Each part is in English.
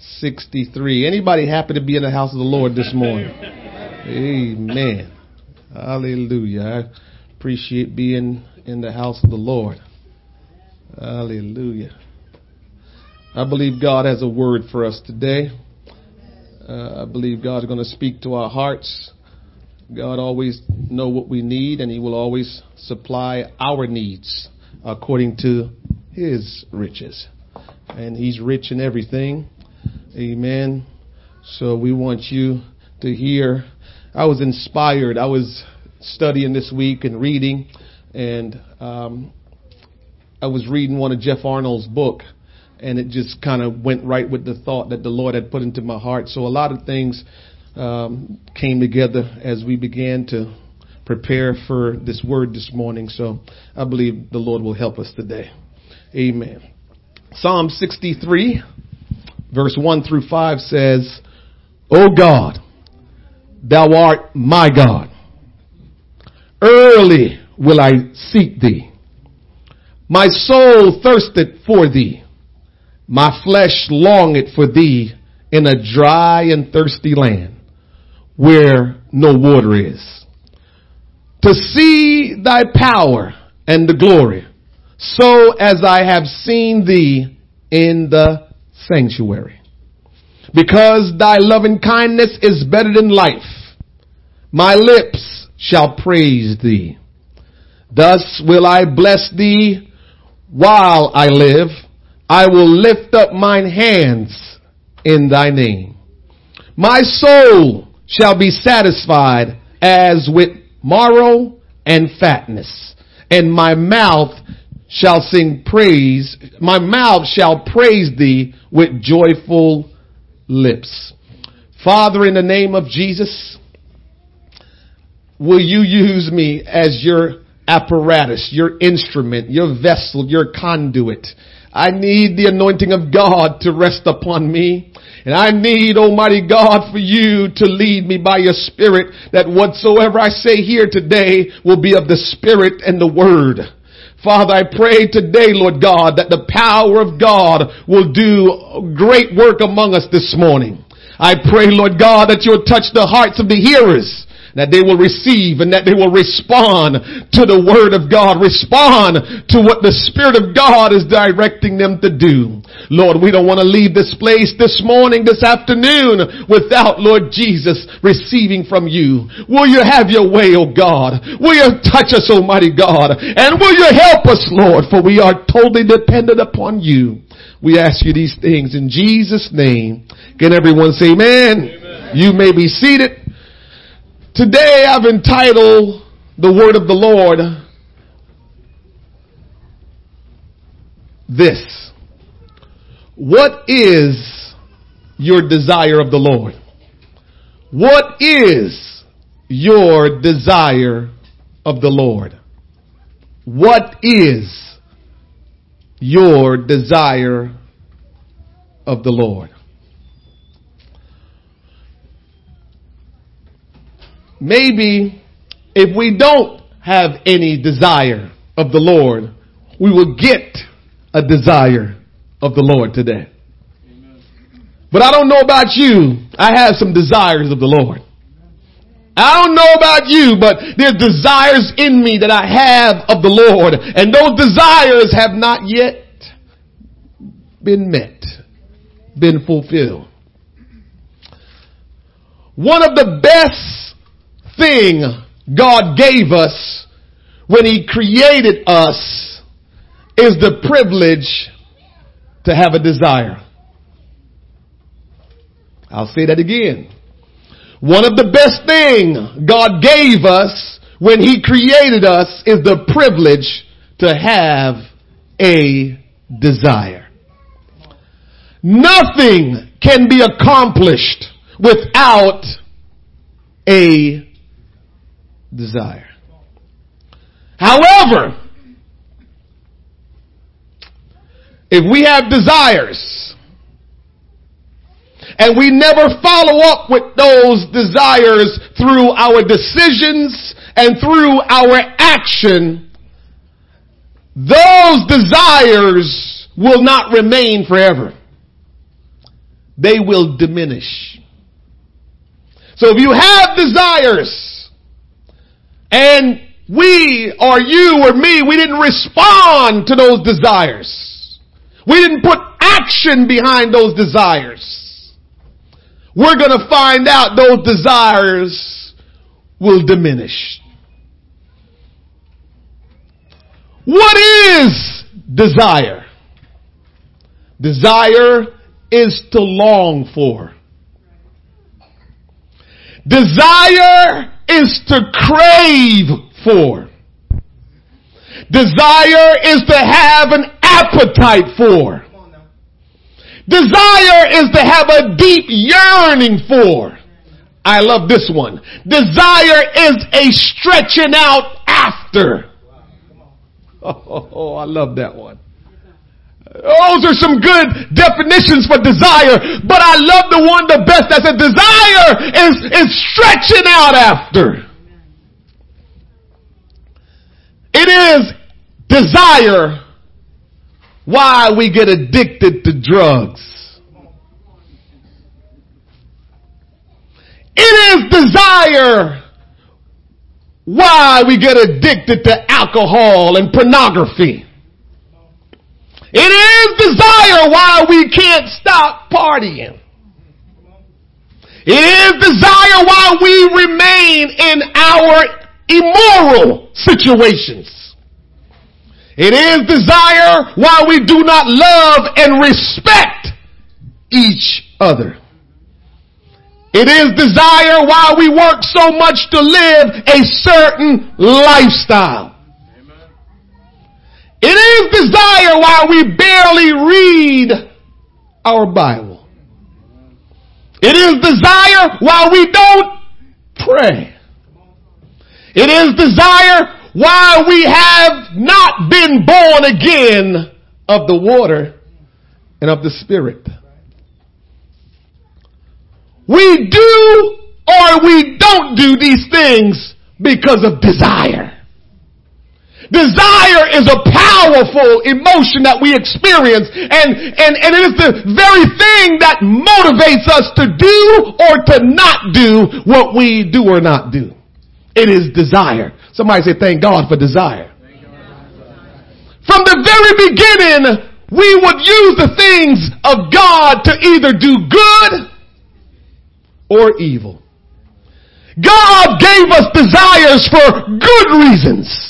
63. Anybody happy to be in the house of the Lord this morning? Amen. Hallelujah. I appreciate being in the house of the Lord. Hallelujah. I believe God has a word for us today. Uh, I believe God's going to speak to our hearts. God always know what we need and he will always supply our needs according to his riches. And he's rich in everything. Amen. So we want you to hear. I was inspired. I was studying this week and reading and um, I was reading one of Jeff Arnold's book and it just kind of went right with the thought that the Lord had put into my heart. So a lot of things um, came together as we began to prepare for this word this morning. So I believe the Lord will help us today. Amen. Psalm 63 verse 1 through 5 says, O God, thou art my God. Early will I seek thee. My soul thirsteth for thee. My flesh longeth for thee in a dry and thirsty land where no water is. To see thy power and the glory, so as I have seen thee in the sanctuary. Because thy loving kindness is better than life, my lips shall praise thee. Thus will I bless thee while I live. I will lift up mine hands in thy name. My soul shall be satisfied as with marrow and fatness, and my mouth shall sing praise, my mouth shall praise thee with joyful lips. Father, in the name of Jesus, will you use me as your apparatus, your instrument, your vessel, your conduit? I need the anointing of God to rest upon me. And I need, Almighty God, for you to lead me by your Spirit that whatsoever I say here today will be of the Spirit and the Word. Father, I pray today, Lord God, that the power of God will do great work among us this morning. I pray, Lord God, that you'll touch the hearts of the hearers that they will receive and that they will respond to the word of God, respond to what the Spirit of God is directing them to do. Lord, we don't want to leave this place this morning, this afternoon without Lord Jesus receiving from you. Will you have your way, oh God? Will you touch us, Almighty God? And will you help us, Lord, for we are totally dependent upon you. We ask you these things in Jesus' name. Can everyone say amen? amen. You may be seated. Today I've entitled the word of the Lord this. What is your desire of the Lord? What is your desire of the Lord? What is your desire of the Lord? Maybe if we don't have any desire of the Lord, we will get a desire of the Lord today. But I don't know about you. I have some desires of the Lord. I don't know about you, but there's desires in me that I have of the Lord, and those desires have not yet been met, been fulfilled. One of the best thing God gave us when He created us is the privilege to have a desire. I'll say that again. One of the best thing God gave us when He created us is the privilege to have a desire. Nothing can be accomplished without a desire. However, if we have desires and we never follow up with those desires through our decisions and through our action, those desires will not remain forever. they will diminish. So if you have desires and we or you or me, we didn't respond to those desires. We didn't put action behind those desires. We're gonna find out those desires will diminish. What is desire? Desire is to long for. Desire is to crave for. Desire is to have an appetite for. Desire is to have a deep yearning for. I love this one. Desire is a stretching out after. Oh, I love that one. Those are some good definitions for desire, but I love the one the best that said desire is, is stretching out after. It is desire why we get addicted to drugs. It is desire why we get addicted to alcohol and pornography. It is desire why we can't stop partying. It is desire why we remain in our immoral situations. It is desire why we do not love and respect each other. It is desire why we work so much to live a certain lifestyle. It is desire why we barely read our Bible. It is desire why we don't pray. It is desire why we have not been born again of the water and of the spirit. We do or we don't do these things because of desire. Desire is a powerful emotion that we experience and, and, and it is the very thing that motivates us to do or to not do what we do or not do. It is desire. Somebody say thank God for desire. From the very beginning, we would use the things of God to either do good or evil. God gave us desires for good reasons.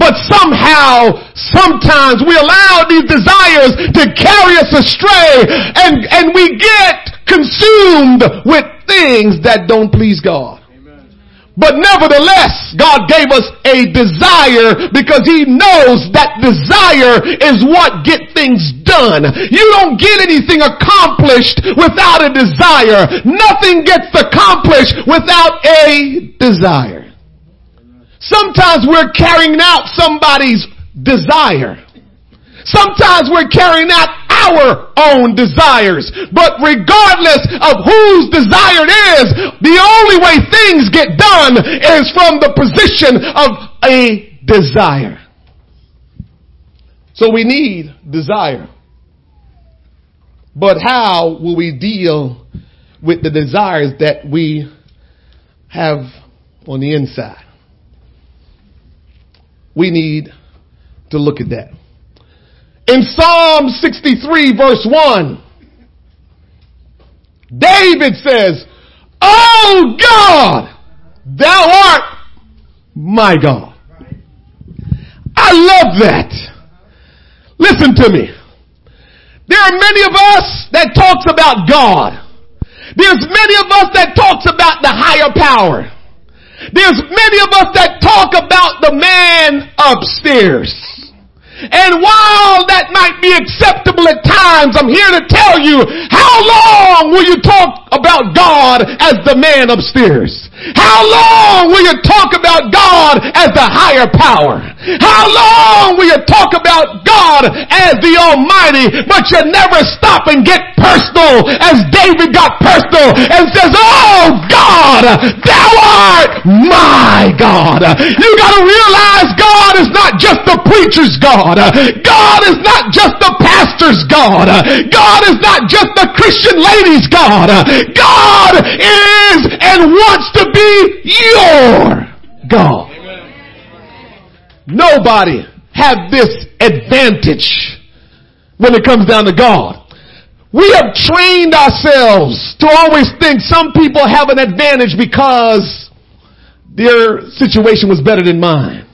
But somehow, sometimes we allow these desires to carry us astray and, and we get consumed with things that don't please God. But nevertheless, God gave us a desire because He knows that desire is what get things done. You don't get anything accomplished without a desire. Nothing gets accomplished without a desire. Sometimes we're carrying out somebody's desire. Sometimes we're carrying out our own desires. But regardless of whose desire it is, the only way things get done is from the position of a desire. So we need desire. But how will we deal with the desires that we have on the inside? We need to look at that. In Psalm 63 verse 1, David says, Oh God, thou art my God. I love that. Listen to me. There are many of us that talks about God. There's many of us that talks about the higher power. There's many of us that talk about the man upstairs. And while that might be acceptable at times, I'm here to tell you, how long will you talk about God as the man upstairs? How long will you talk about God as the higher power? How long will you talk about God as the Almighty, but you never stop and get personal as David got personal and says, Oh God, thou art my God. You gotta realize God is not just the preacher's God. God is not just the God. God is not just the Christian lady's God. God is and wants to be your God. Nobody have this advantage when it comes down to God. We have trained ourselves to always think some people have an advantage because their situation was better than mine.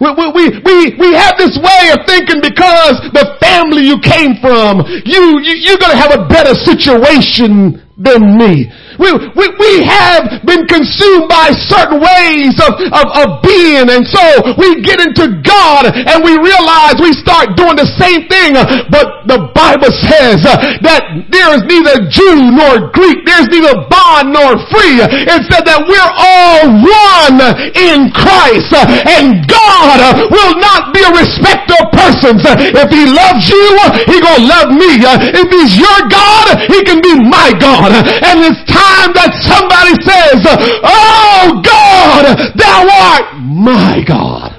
We, we, we, we have this way of thinking because the family you came from, you, you, you're gonna have a better situation than me. We, we, we have been consumed by certain ways of, of, of being and so we get into God and we realize we start doing the same thing but the Bible says uh, that there is neither Jew nor Greek, there's neither bond nor free. It said that we're all one in Christ and God will not be a respecter of persons. If he loves you, he gonna love me. Uh, if he's your God, he can be my God. And it's time that somebody says, Oh God, thou art my God.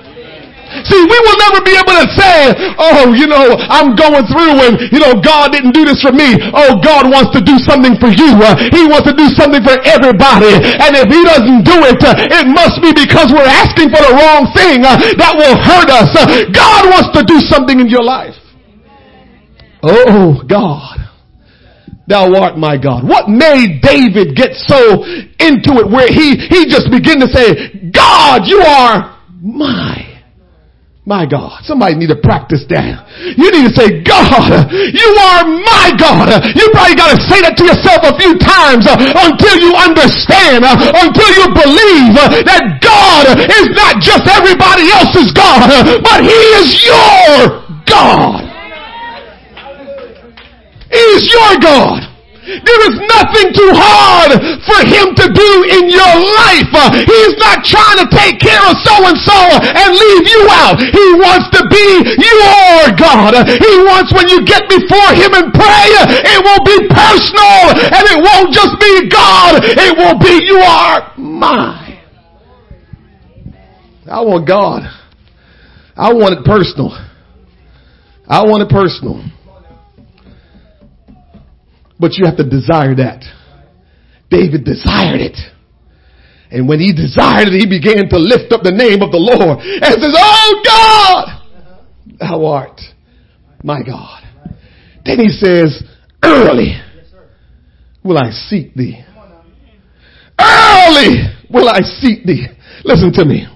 See, we will never be able to say, oh, you know, I'm going through and, you know, God didn't do this for me. Oh, God wants to do something for you. Uh, he wants to do something for everybody. And if he doesn't do it, uh, it must be because we're asking for the wrong thing uh, that will hurt us. God wants to do something in your life. Oh, God thou art my God. What made David get so into it where he, he just began to say, God, you are my my God. Somebody need to practice that. You need to say, God, you are my God. You probably got to say that to yourself a few times uh, until you understand, uh, until you believe uh, that God is not just everybody else's God, uh, but He is your God. Is your God. There is nothing too hard for him to do in your life. He's not trying to take care of so and so and leave you out. He wants to be your God. He wants when you get before him and pray, it will be personal and it won't just be God. It will be you are mine. I want God. I want it personal. I want it personal. But you have to desire that. David desired it. And when he desired it, he began to lift up the name of the Lord and says, Oh God, thou art my God. Then he says, early will I seek thee. Early will I seek thee. Listen to me.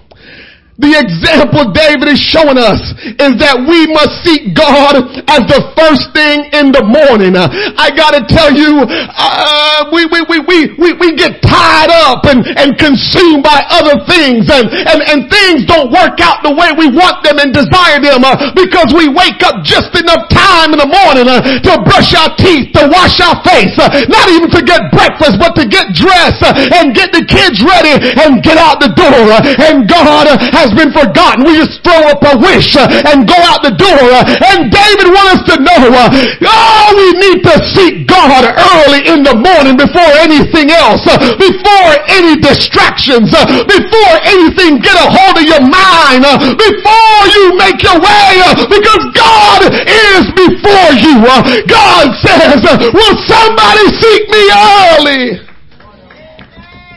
The example David is showing us is that we must seek God as the first thing in the morning. I gotta tell you, uh, we, we, we, we, we, we get tied up and, and consumed by other things and, and, and things don't work out the way we want them and desire them uh, because we wake up just enough time in the morning uh, to brush our teeth, to wash our face, uh, not even to get breakfast, but to get dressed uh, and get the kids ready and get out the door. Uh, and God has been forgotten. We just throw up a wish uh, and go out the door. Uh, and David wants us to know, uh, oh, we need to seek God early in the morning before anything else, before any distractions, before anything get a hold of your mind, before you make your way, because God is before you. God says, will somebody seek me early?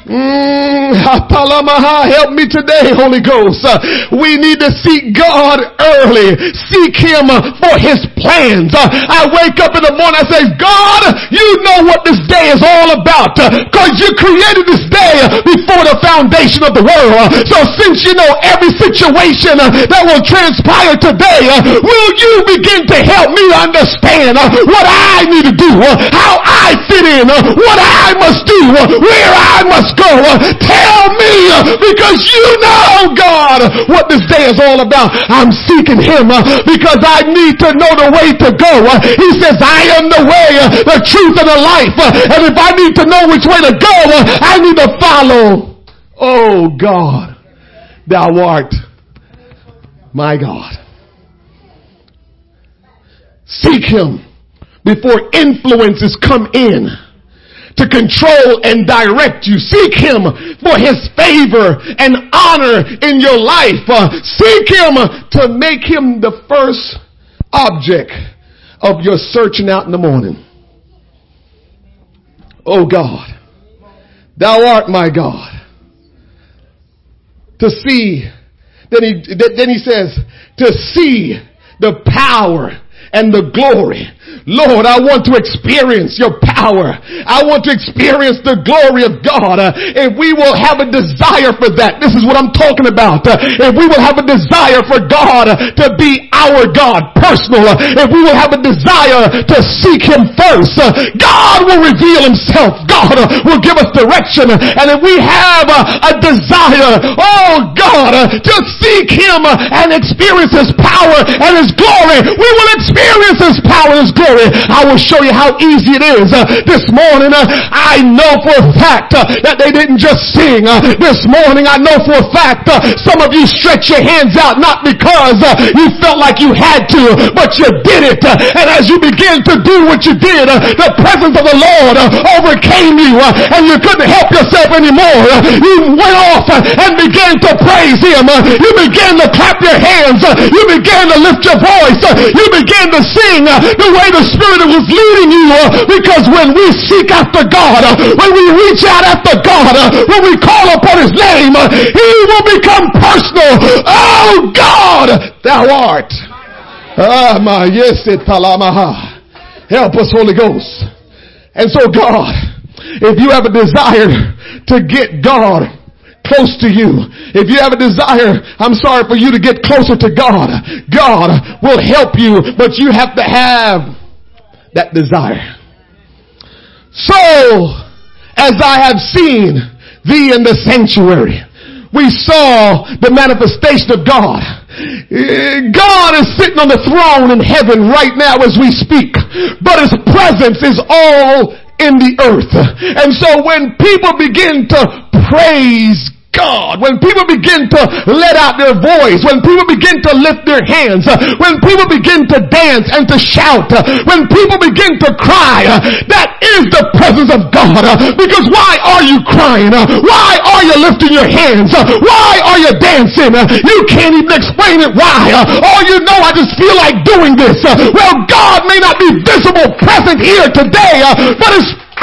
Mm, help me today, Holy Ghost. Uh, we need to seek God early. Seek Him uh, for His plans. Uh, I wake up in the morning, I say, God, you know what this day is all about. Cause you created this day before the foundation of the world. So since you know every situation that will transpire today, will you begin to help me understand what I need to do, how I fit in, what I must do, where I must go. Tell me because you know, God, what this day is all about. I'm seeking him because I need to know the way to go. He says, I am the way, the truth, and the life. And if I need to know which way to go, I need to follow Oh God, thou art my God. Seek him before influences come in to control and direct you. Seek Him for His favor and honor in your life. Uh, seek Him to make Him the first object of your searching out in the morning. Oh God, Thou art my God. To see, then He, then He says, to see the power and the glory Lord, I want to experience your power. I want to experience the glory of God. Uh, if we will have a desire for that, this is what I'm talking about. Uh, if we will have a desire for God uh, to be our God, personal, uh, if we will have a desire to seek Him first, uh, God will reveal Himself. God uh, will give us direction. And if we have a desire, oh God, to seek Him and experience His power and His glory, we will experience His power and His glory. I will show you how easy it is. Uh, this morning, uh, I know for a fact uh, that they didn't just sing. Uh, this morning, I know for a fact uh, some of you stretched your hands out not because uh, you felt like you had to, but you did it. and as you begin to do what you did, the presence of the Lord overcame you and you couldn't help yourself anymore. you went off and began to praise Him. you began to clap your hands. you began to lift your voice. you began to sing the way the Spirit was leading you uh, because when we seek after God, uh, when we reach out after God, uh, when we call upon His name, He will become personal. Oh God, Thou art. Ah, my yes, it Help us, Holy Ghost. And so God, if you have a desire to get God close to you. If you have a desire, I'm sorry for you to get closer to God. God will help you, but you have to have that desire. So, as I have seen thee in the sanctuary, we saw the manifestation of God. God is sitting on the throne in heaven right now as we speak, but his presence is all in the earth. And so when people begin to praise God, when people begin to let out their voice, when people begin to lift their hands, when people begin to dance and to shout, when people begin to cry, that is the presence of God. Because why are you crying? Why are you lifting your hands? Why are you dancing? You can't even explain it why. All you know, I just feel like doing this. Well, God may not be visible present here today, but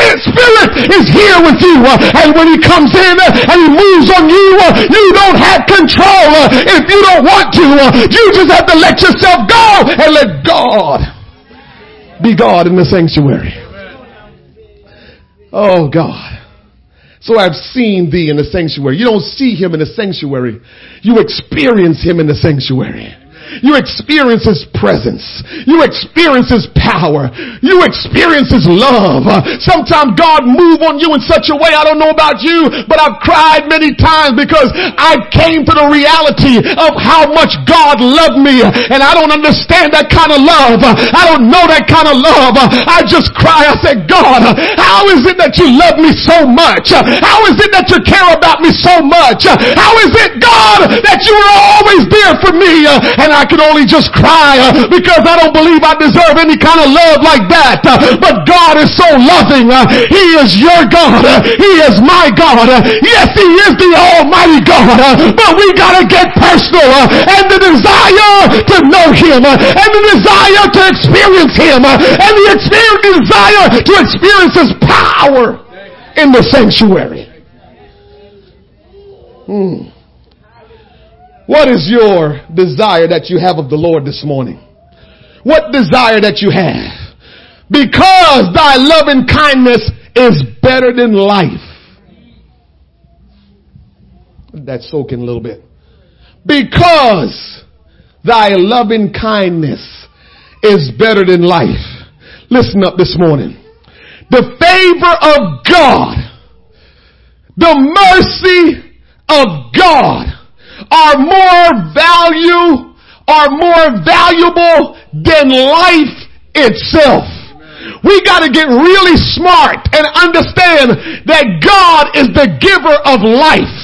His Spirit is here with you. Uh, and when He comes in uh, and He moves on you, uh, you don't have control. If you don't want to, you just have to let yourself go and let God be God in the sanctuary. Oh God. So I've seen thee in the sanctuary. You don't see him in the sanctuary. You experience him in the sanctuary. You experience His presence. You experience His power. You experience His love. Sometimes God move on you in such a way, I don't know about you, but I've cried many times because I came to the reality of how much God loved me and I don't understand that kind of love. I don't know that kind of love. I just cry. I say, God, how is it that you love me so much? How is it that you care about me so much? How is it, God, that you are always there for me? And I I can only just cry uh, because I don't believe I deserve any kind of love like that. Uh, but God is so loving. Uh, he is your God. He is my God. Yes, He is the Almighty God. But we gotta get personal and the desire to know Him and the desire to experience Him and the desire to experience His power in the sanctuary. Hmm. What is your desire that you have of the Lord this morning? What desire that you have? Because thy loving kindness is better than life. That's soaking a little bit. Because thy loving kindness is better than life. Listen up this morning. The favor of God, the mercy of God are more value, are more valuable than life itself. We gotta get really smart and understand that God is the giver of life.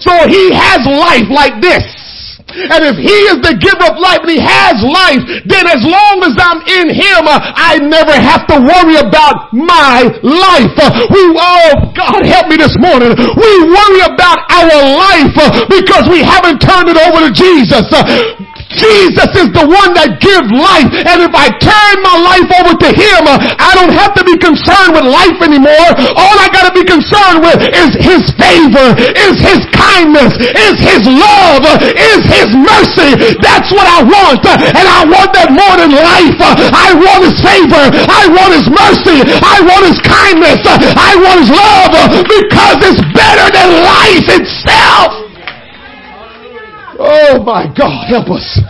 So he has life like this. And if he is the giver of life and he has life, then as long as I'm in him, uh, I never have to worry about my life. Uh, we, oh God help me this morning. We worry about our life uh, because we haven't turned it over to Jesus. Jesus is the one that gives life. And if I turn my life over to Him, I don't have to be concerned with life anymore. All I gotta be concerned with is His favor, is His kindness, is His love, is His mercy. That's what I want. And I want that more than life. I want His favor. I want His mercy. I want His kindness. I want His love because it's better than life itself. Oh my God, help us.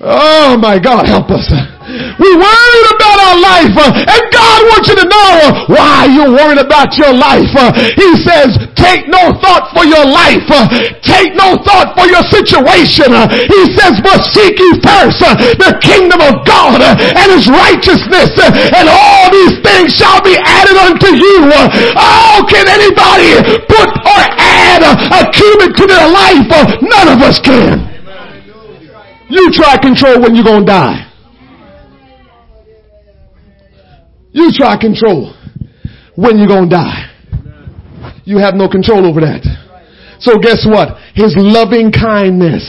Oh my God, help us. We're worried about our life, uh, and God wants you to know uh, why you're worried about your life. Uh, he says, take no thought for your life. Take no thought for your situation. He says, but seek ye first the kingdom of God and his righteousness, and all these things shall be added unto you. Oh, can anybody put or add a cubit to their life? Uh, none of us can. You try control when you're going to die. You try control when you're going to die. You have no control over that. So guess what? His loving kindness,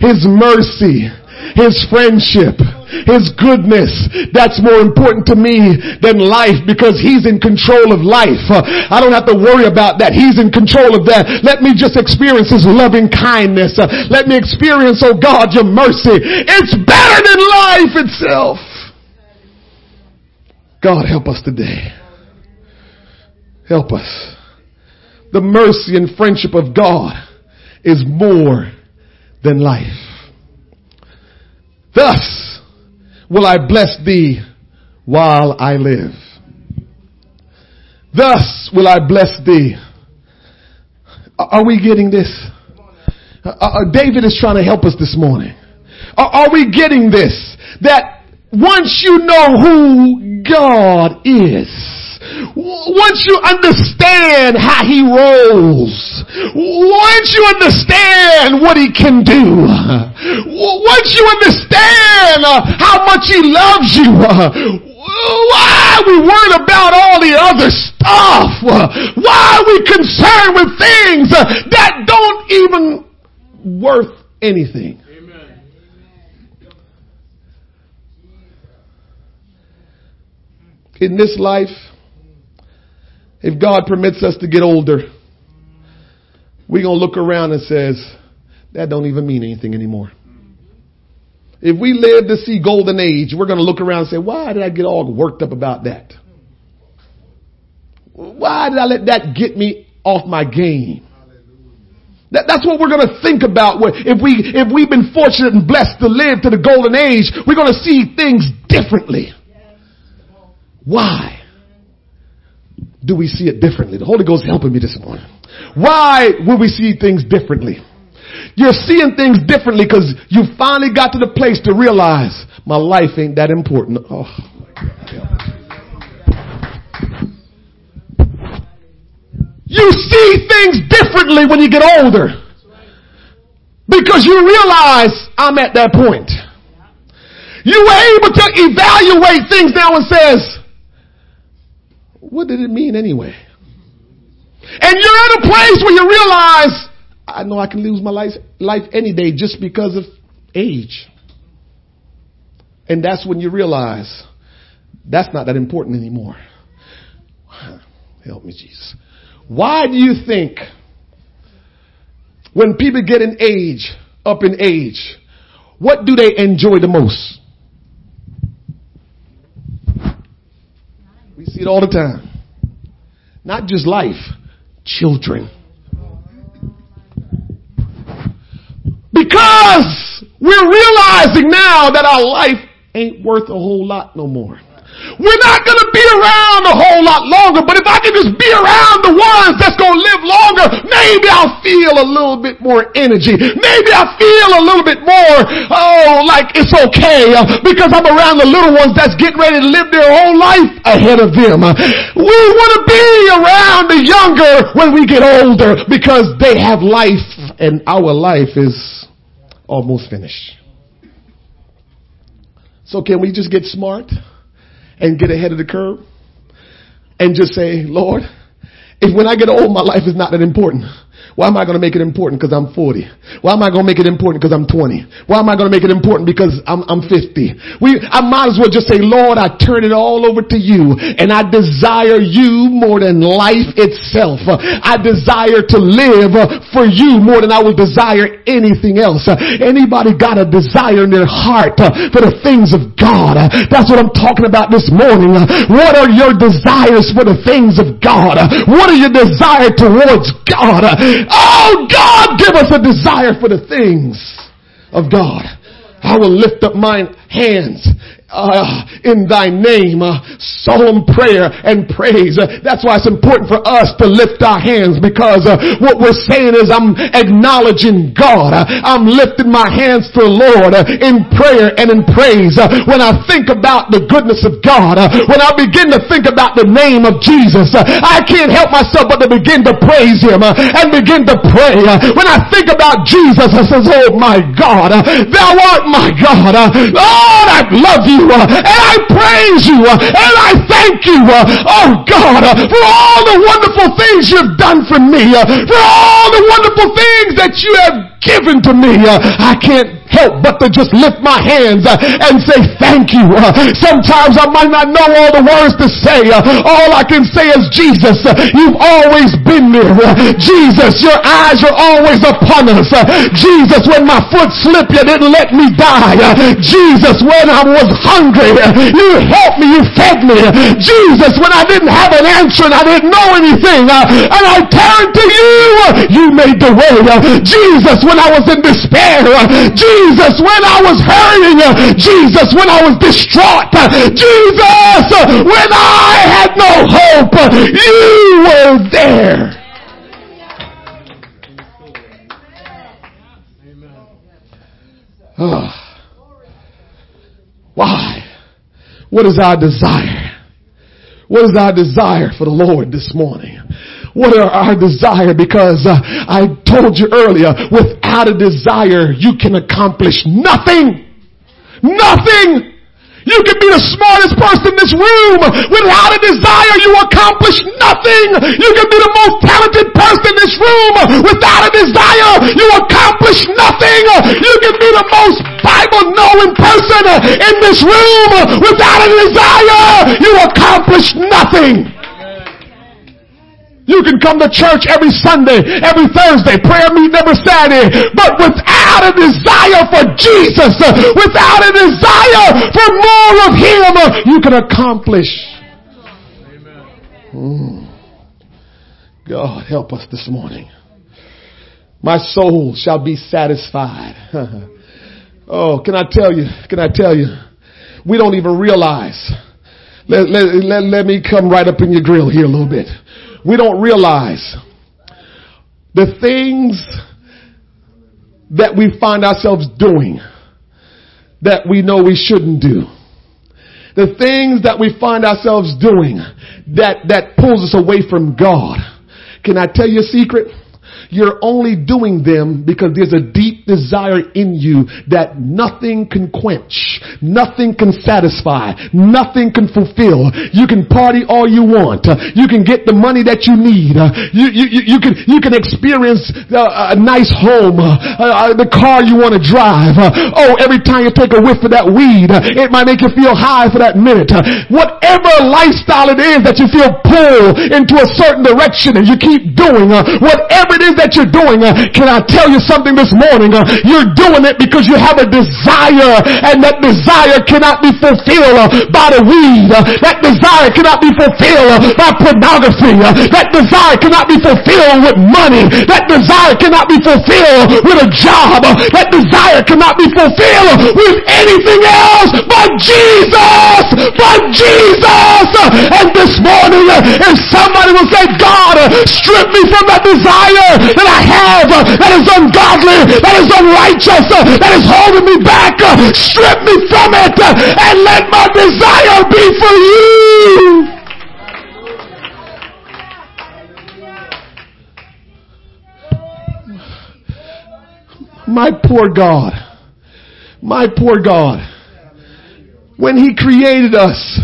His mercy, His friendship, his goodness. That's more important to me than life because He's in control of life. I don't have to worry about that. He's in control of that. Let me just experience His loving kindness. Let me experience, oh God, your mercy. It's better than life itself. God help us today. Help us. The mercy and friendship of God is more than life. Thus, will I bless thee while I live. Thus will I bless thee. Are we getting this? Uh, David is trying to help us this morning. Are we getting this? That once you know who God is, once you understand how he rolls, once you understand what he can do, once you understand uh, how much he loves you, why are we worried about all the other stuff? Why are we concerned with things uh, that don't even worth anything? In this life, if God permits us to get older, we're going to look around and says, that don't even mean anything anymore. If we live to see golden age, we're going to look around and say, why did I get all worked up about that? Why did I let that get me off my game? That, that's what we're going to think about. If we, if we've been fortunate and blessed to live to the golden age, we're going to see things differently. Why? Do we see it differently? The Holy Ghost is helping me this morning. Why will we see things differently? You're seeing things differently because you finally got to the place to realize my life ain't that important. Oh, you see things differently when you get older because you realize I'm at that point. You were able to evaluate things now and says, what did it mean anyway? And you're at a place where you realize, I know I can lose my life, life any day just because of age. And that's when you realize that's not that important anymore. Help me, Jesus. Why do you think when people get in age, up in age, what do they enjoy the most? See it all the time. Not just life, children. Because we're realizing now that our life ain't worth a whole lot no more. We're not going to be around a whole lot longer, but if I can just be around the ones that's going to live longer, maybe I'll feel a little bit more energy. Maybe I feel a little bit more, oh, like it's okay uh, because I'm around the little ones that's getting ready to live their whole life ahead of them. Uh, we want to be around the younger when we get older because they have life and our life is almost finished. So can we just get smart and get ahead of the curve and just say, Lord, if when I get old, my life is not that important. Why am I going to make it important because I'm 40? Why am I going to make it important because I'm 20? Why am I going to make it important because I'm, I'm 50? We, I might as well just say, Lord, I turn it all over to you and I desire you more than life itself. I desire to live for you more than I will desire anything else. Anybody got a desire in their heart for the things of God? That's what I'm talking about this morning. What are your desires for the things of God? What are your desire towards God? Oh God, give us a desire for the things of God. I will lift up my hands uh, in thy name, uh, solemn prayer and praise. Uh, that's why it's important for us to lift our hands because uh, what we're saying is I'm acknowledging God. Uh, I'm lifting my hands to the Lord uh, in prayer and in praise. when I think about the goodness of God, when I begin to think about the name of Jesus, I can't help myself but to begin to praise Him and begin to pray. when I think about Jesus, I says, "Oh my God, Thou art my God, Lord, I love you." You uh, and I praise you uh, and I thank you, uh, oh God, uh, for all the wonderful things you've done for me, uh, for all the wonderful things that you have given to me. Uh. I can't help but to just lift my hands and say thank you. Sometimes I might not know all the words to say. All I can say is Jesus, you've always been there. Jesus, your eyes are always upon us. Jesus, when my foot slipped, you didn't let me die. Jesus, when I was hungry, you helped me, you fed me. Jesus, when I didn't have an answer and I didn't know anything, uh, and I turned to you, you made the way. Jesus, when I was in despair, Jesus, when I was hurting, Jesus, when I was distraught, Jesus, when I had no hope, you were there. Oh. Why? What is our desire? What is our desire for the Lord this morning? What are our desire? Because uh, I told you earlier, without a desire, you can accomplish nothing. Nothing. You can be the smartest person in this room. Without a desire, you accomplish nothing. You can be the most talented person in this room. Without a desire, you accomplish nothing. You can be the most Bible knowing person in this room. Without a desire, you accomplish nothing. You can come to church every Sunday, every Thursday, prayer meeting every Saturday, but without a desire for Jesus, without a desire for more of Him, you can accomplish. Mm. God help us this morning. My soul shall be satisfied. oh, can I tell you? Can I tell you? We don't even realize. Let, let, let, let me come right up in your grill here a little bit we don't realize the things that we find ourselves doing that we know we shouldn't do. The things that we find ourselves doing that, that pulls us away from God. Can I tell you a secret? You're only doing them because there's a deep desire in you that nothing can quench, nothing can satisfy, nothing can fulfill. You can party all you want. You can get the money that you need. You, you, you, can, you can experience uh, a nice home, uh, uh the car you want to drive. Oh, every time you take a whiff of that weed, it might make you feel high for that minute. Whatever lifestyle it is that you feel pulled into a certain direction and you keep doing, uh, whatever it is that you're doing, uh, can I tell you something this morning? Uh, you're doing it because you have a desire and that desire cannot be fulfilled uh, by the weed. That desire cannot be fulfilled by pornography. That desire cannot be fulfilled with money. That desire cannot be fulfilled with a job. that desire cannot be fulfilled with anything else but Jesus. But Jesus. And this morning, if somebody will say, God, strip me from that desire, that I have uh, that is ungodly, that is unrighteous, uh, that is holding me back. Uh, strip me from it and let my desire be for you. My poor God. My poor God. When he created us,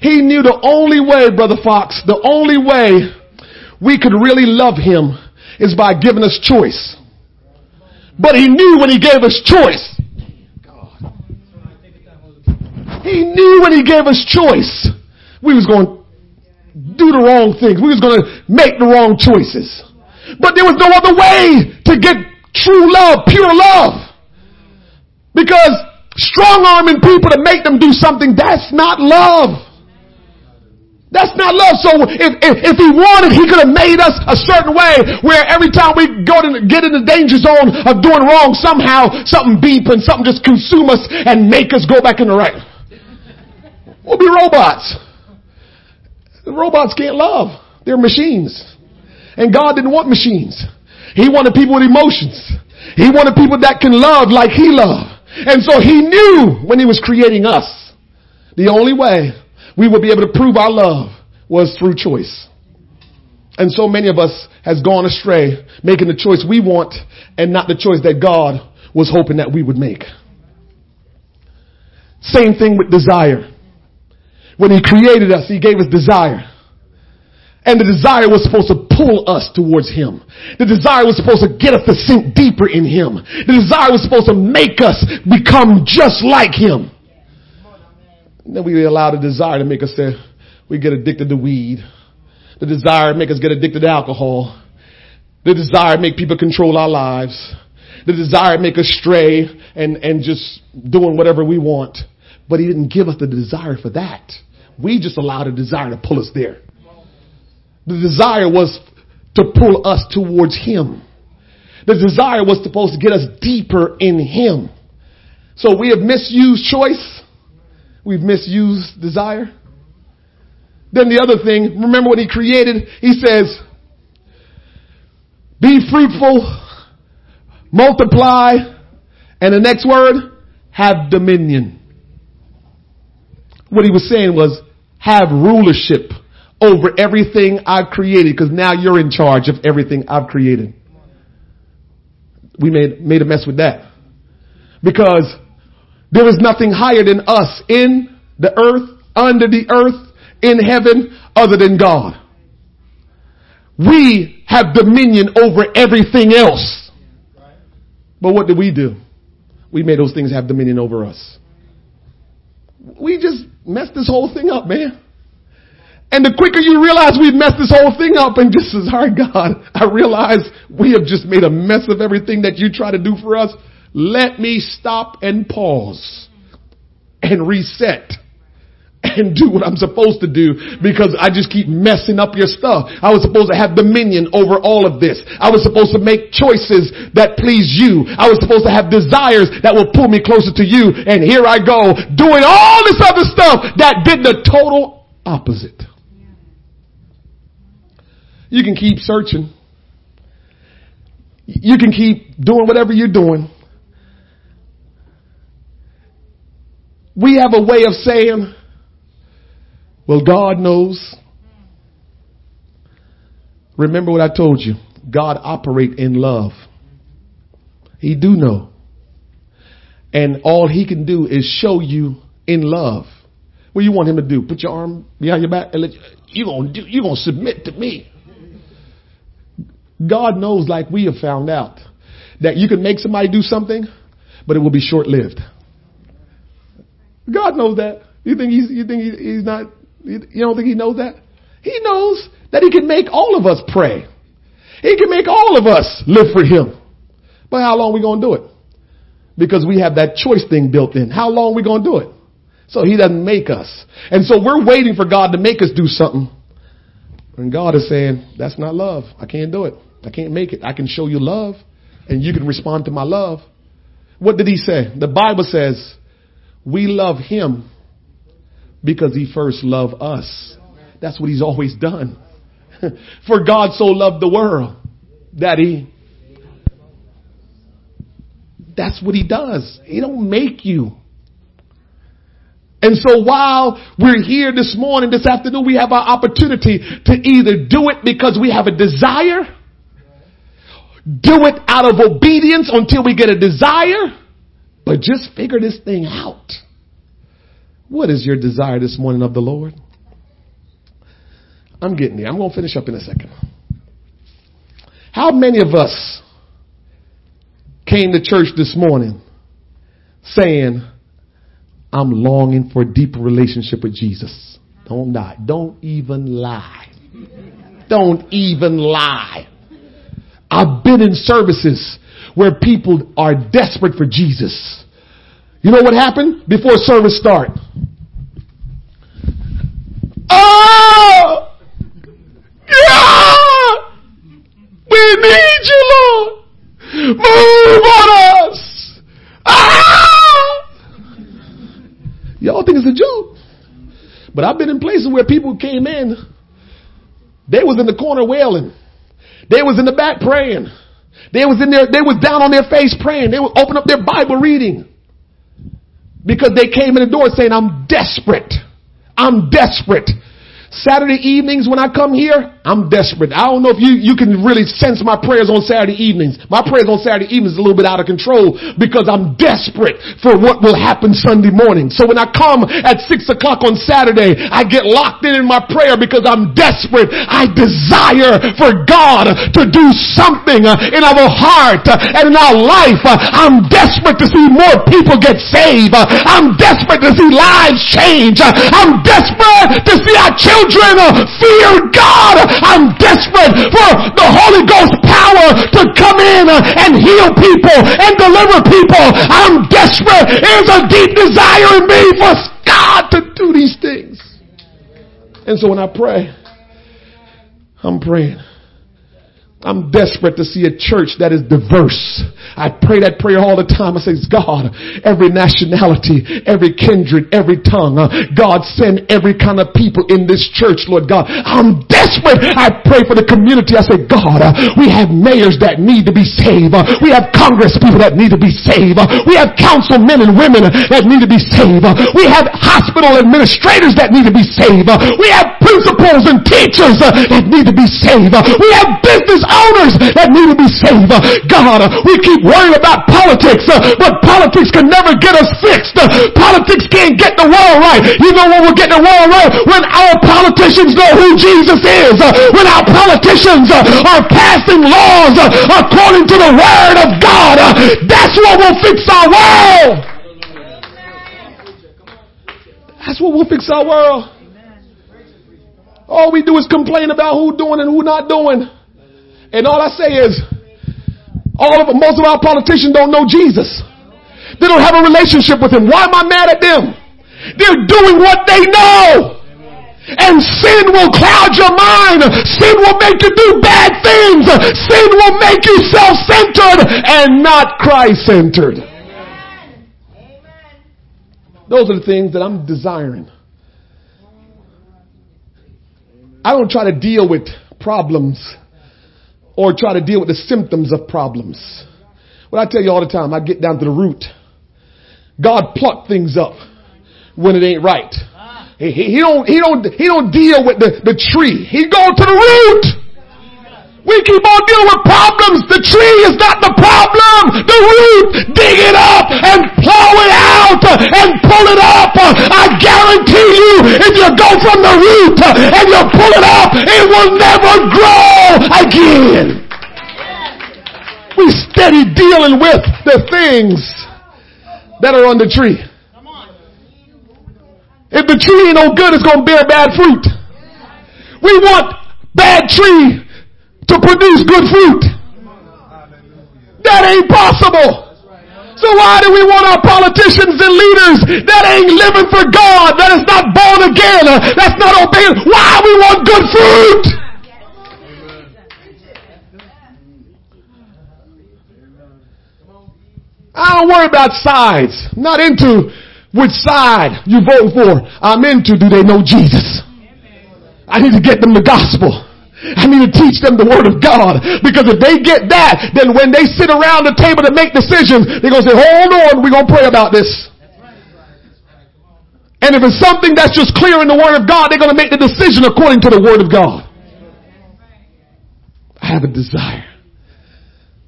he knew the only way, Brother Fox, the only way we could really love him is by giving us choice. But he knew when he gave us choice. He knew when he gave us choice, we was going to do the wrong things. We was going to make the wrong choices. But there was no other way to get true love, pure love. Because strong arming people to make them do something, that's not love. That's not love. So if, if, if, he wanted, he could have made us a certain way where every time we go to get in the danger zone of doing wrong, somehow something beep and something just consume us and make us go back in the right. We'll be robots. Robots can't love. They're machines. And God didn't want machines. He wanted people with emotions. He wanted people that can love like he loved. And so he knew when he was creating us, the only way we would be able to prove our love was through choice. And so many of us has gone astray, making the choice we want and not the choice that God was hoping that we would make. Same thing with desire. When he created us, he gave us desire. And the desire was supposed to pull us towards Him. The desire was supposed to get us to sink deeper in Him. The desire was supposed to make us become just like Him. And then we allow the desire to make us say, we get addicted to weed. The desire make us get addicted to alcohol. The desire make people control our lives. The desire make us stray and, and just doing whatever we want. But He didn't give us the desire for that. We just allowed the desire to pull us there. The desire was to pull us towards Him. The desire was supposed to get us deeper in Him. So we have misused choice. We've misused desire. Then the other thing, remember what He created? He says, be fruitful, multiply, and the next word, have dominion. What he was saying was, have rulership over everything I've created because now you're in charge of everything I've created. We made, made a mess with that. Because there is nothing higher than us in the earth, under the earth, in heaven, other than God. We have dominion over everything else. But what did we do? We made those things have dominion over us. We just messed this whole thing up, man. And the quicker you realize we've messed this whole thing up and just says, right, God, I realize we have just made a mess of everything that you try to do for us. Let me stop and pause and reset and do what I'm supposed to do because I just keep messing up your stuff. I was supposed to have dominion over all of this. I was supposed to make choices that please you. I was supposed to have desires that will pull me closer to you. And here I go doing all this other stuff that did the total opposite. You can keep searching. You can keep doing whatever you're doing. We have a way of saying, well, God knows. Remember what I told you. God operate in love. He do know. And all he can do is show you in love. What do you want him to do? Put your arm behind your back and let you, you gonna do, you gonna submit to me. God knows, like we have found out, that you can make somebody do something, but it will be short lived. God knows that. You think he's, you think he's not, you don't think he knows that? He knows that he can make all of us pray. He can make all of us live for him. But how long are we going to do it? Because we have that choice thing built in. How long we going to do it? So he doesn't make us. And so we're waiting for God to make us do something. And God is saying, that's not love. I can't do it. I can't make it. I can show you love and you can respond to my love. What did he say? The Bible says we love him because he first loved us. That's what he's always done. For God so loved the world that he that's what he does. He don't make you. And so while we're here this morning, this afternoon, we have our opportunity to either do it because we have a desire, do it out of obedience until we get a desire, but just figure this thing out. What is your desire this morning of the Lord? I'm getting there. I'm going to finish up in a second. How many of us came to church this morning saying, I'm longing for a deeper relationship with Jesus. Don't lie. Don't even lie. Don't even lie. I've been in services where people are desperate for Jesus. You know what happened before service start? Oh! We need you, Lord! Move on us! Ah! Y'all think it's a joke. But I've been in places where people came in, they was in the corner wailing. They was in the back praying. They was in there, they was down on their face praying. They would open up their Bible reading. Because they came in the door saying, I'm desperate. I'm desperate. Saturday evenings when I come here, I'm desperate. I don't know if you, you can really sense my prayers on Saturday evenings. My prayers on Saturday evenings is a little bit out of control because I'm desperate for what will happen Sunday morning. So when I come at six o'clock on Saturday, I get locked in in my prayer because I'm desperate. I desire for God to do something in our heart and in our life. I'm desperate to see more people get saved. I'm desperate to see lives change. I'm desperate to see our children children uh, fear God. I'm desperate for the Holy Ghost power to come in uh, and heal people and deliver people. I'm desperate. There's a deep desire in me for God to do these things. And so when I pray, I'm praying. I'm desperate to see a church that is diverse. I pray that prayer all the time. I say, God, every nationality, every kindred, every tongue, uh, God send every kind of people in this church, Lord God. I'm desperate. I pray for the community. I say, God, uh, we have mayors that need to be saved. Uh, we have Congress people that need to be saved. Uh, we have councilmen and women that need to be saved. Uh, we have hospital administrators that need to be saved. Uh, we have principals and teachers that need to be saved. we have business owners that need to be saved. God, we keep worrying about politics, uh, but politics can never get us fixed. Uh, politics can't get the world right. You know when we'll get the world right? When our politicians know who Jesus is. Uh, when our politicians are passing laws according to the word of God. That's what will fix our world. That's what will fix our world. All we do is complain about who doing and who not doing. And all I say is, all of most of our politicians don't know Jesus. They don't have a relationship with Him. Why am I mad at them? They're doing what they know. And sin will cloud your mind. Sin will make you do bad things. Sin will make you self-centered and not Christ-centered. Those are the things that I'm desiring. I don't try to deal with problems or try to deal with the symptoms of problems. What I tell you all the time, I get down to the root. God pluck things up when it ain't right. He, he, he don't, he don't, he don't deal with the, the tree. He go to the root. We keep on dealing with problems. The tree is not the problem. The root, dig it up and plow it out and pull it up. I guarantee you, if you go from the root and you pull it up, it will never grow again. We steady dealing with the things that are on the tree. If the tree ain't no good, it's to bear bad fruit. We want bad tree to produce good fruit. That ain't possible. So why do we want our politicians and leaders that ain't living for God, that is not born again, uh, that's not obeying? Why we want good fruit? I don't worry about sides. I'm not into which side you vote for. I'm into do they know Jesus? I need to get them the gospel. I need to teach them the word of God. Because if they get that, then when they sit around the table to make decisions, they're going to say, hold on, we're going to pray about this. And if it's something that's just clear in the word of God, they're going to make the decision according to the word of God. I have a desire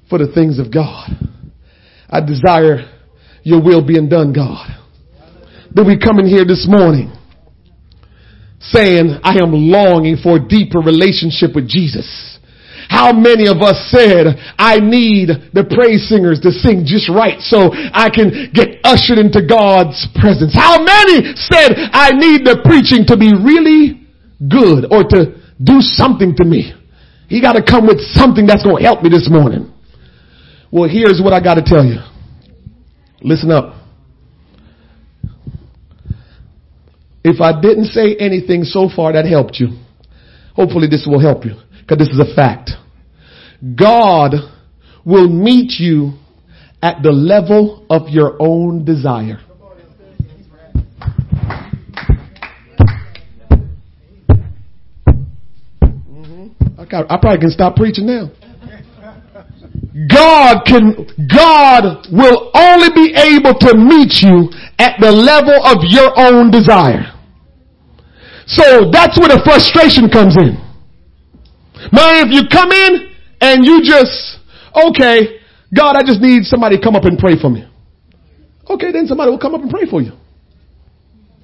for the things of God. I desire your will being done, God. That we come in here this morning saying, I am longing for a deeper relationship with Jesus. How many of us said, I need the praise singers to sing just right so I can get ushered into God's presence? How many said, I need the preaching to be really good or to do something to me? He got to come with something that's going to help me this morning. Well, here's what I got to tell you. Listen up. If I didn't say anything so far that helped you, hopefully this will help you because this is a fact. God will meet you at the level of your own desire. Mm-hmm. I, probably can stop preaching now. God can, God will only be able to meet you at the level of your own desire. So that's where the frustration comes in. Man, if you come in and you just, okay, God, I just need somebody to come up and pray for me. Okay, then somebody will come up and pray for you.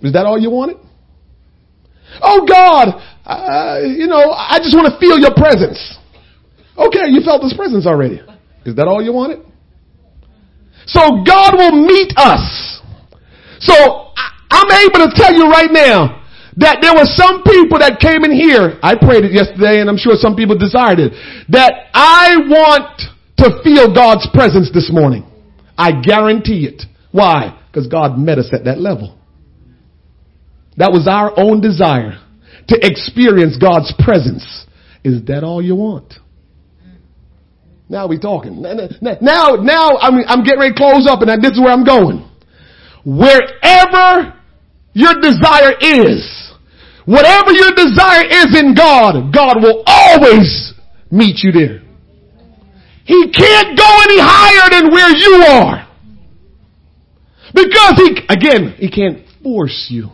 Is that all you wanted? Oh God, uh, you know, I just want to feel your presence. Okay, you felt his presence already. Is that all you wanted? So God will meet us. So I'm able to tell you right now, that there were some people that came in here. I prayed it yesterday and I'm sure some people desired it. That I want to feel God's presence this morning. I guarantee it. Why? Because God met us at that level. That was our own desire to experience God's presence. Is that all you want? Now we talking. Now, now I'm, I'm getting ready to close up and this is where I'm going. Wherever your desire is, Whatever your desire is in God, God will always meet you there. He can't go any higher than where you are. Because he, again, he can't force you.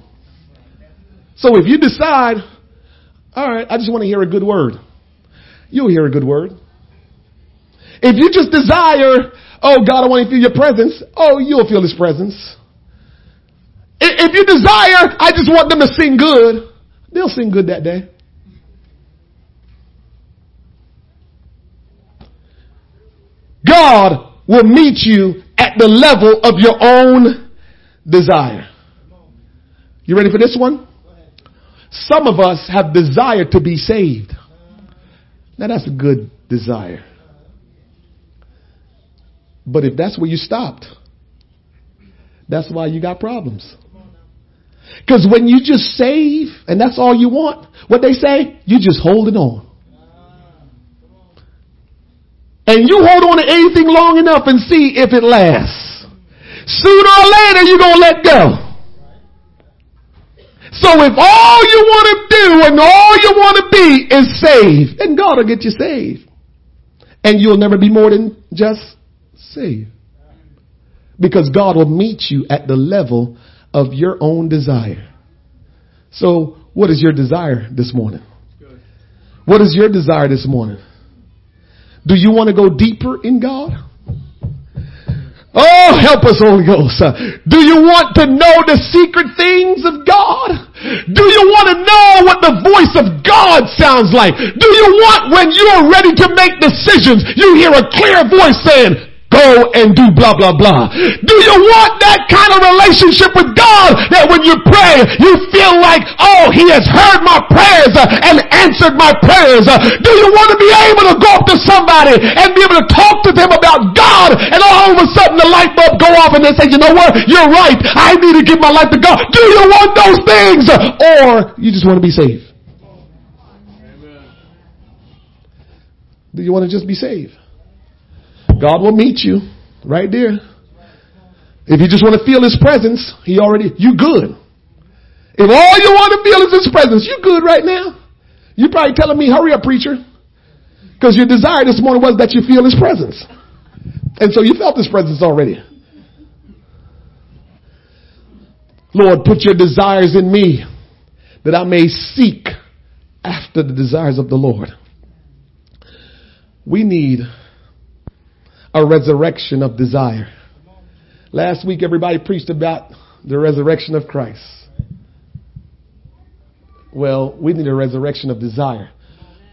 So if you decide, alright, I just want to hear a good word, you'll hear a good word. If you just desire, oh God, I want to feel your presence, oh, you'll feel his presence. If you desire, I just want them to sing good, They'll sing good that day. God will meet you at the level of your own desire. You ready for this one? Some of us have desire to be saved. Now that's a good desire. But if that's where you stopped, that's why you got problems. Because when you just save and that's all you want, what they say, you just hold it on. And you hold on to anything long enough and see if it lasts. Sooner or later, you're going to let go. So if all you want to do and all you want to be is save, then God will get you saved. And you'll never be more than just saved. Because God will meet you at the level of your own desire. So, what is your desire this morning? What is your desire this morning? Do you want to go deeper in God? Oh, help us, Holy Ghost. Do you want to know the secret things of God? Do you want to know what the voice of God sounds like? Do you want when you're ready to make decisions, you hear a clear voice saying, go and do blah, blah, blah. Do you want that kind of relationship with God that when you pray, you feel like, oh, he has heard my prayers uh, and answered my prayers? Uh, do you want to be able to go up to somebody and be able to talk to them about God and all of a sudden the light bulb go off and they say, you know what? You're right. I need to give my life to God. Do you want those things? Or you just want to be saved? Do you want to just be saved? God will meet you right there. If you just want to feel His presence, He already, you good. If all you want to feel is His presence, you good right now. You probably telling me, hurry up, preacher. Because your desire this morning was that you feel his presence. And so you felt his presence already. Lord, put your desires in me that I may seek after the desires of the Lord. We need a resurrection of desire. Last week, everybody preached about the resurrection of Christ. Well, we need a resurrection of desire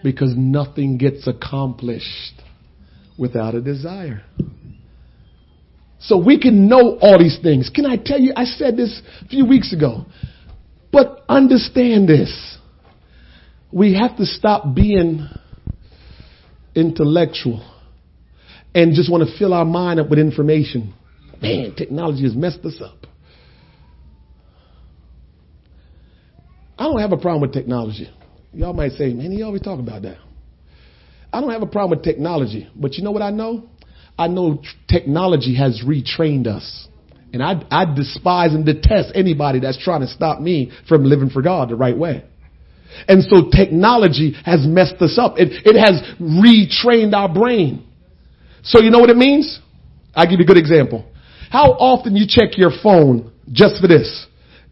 because nothing gets accomplished without a desire. So we can know all these things. Can I tell you? I said this a few weeks ago. But understand this. We have to stop being intellectual and just want to fill our mind up with information. Man, technology has messed us up. I don't have a problem with technology. Y'all might say, man, he always talk about that. I don't have a problem with technology, but you know what I know? I know technology has retrained us. And I, I despise and detest anybody that's trying to stop me from living for God the right way. And so technology has messed us up. It, it has retrained our brain. So you know what it means? I'll give you a good example. How often you check your phone just for this?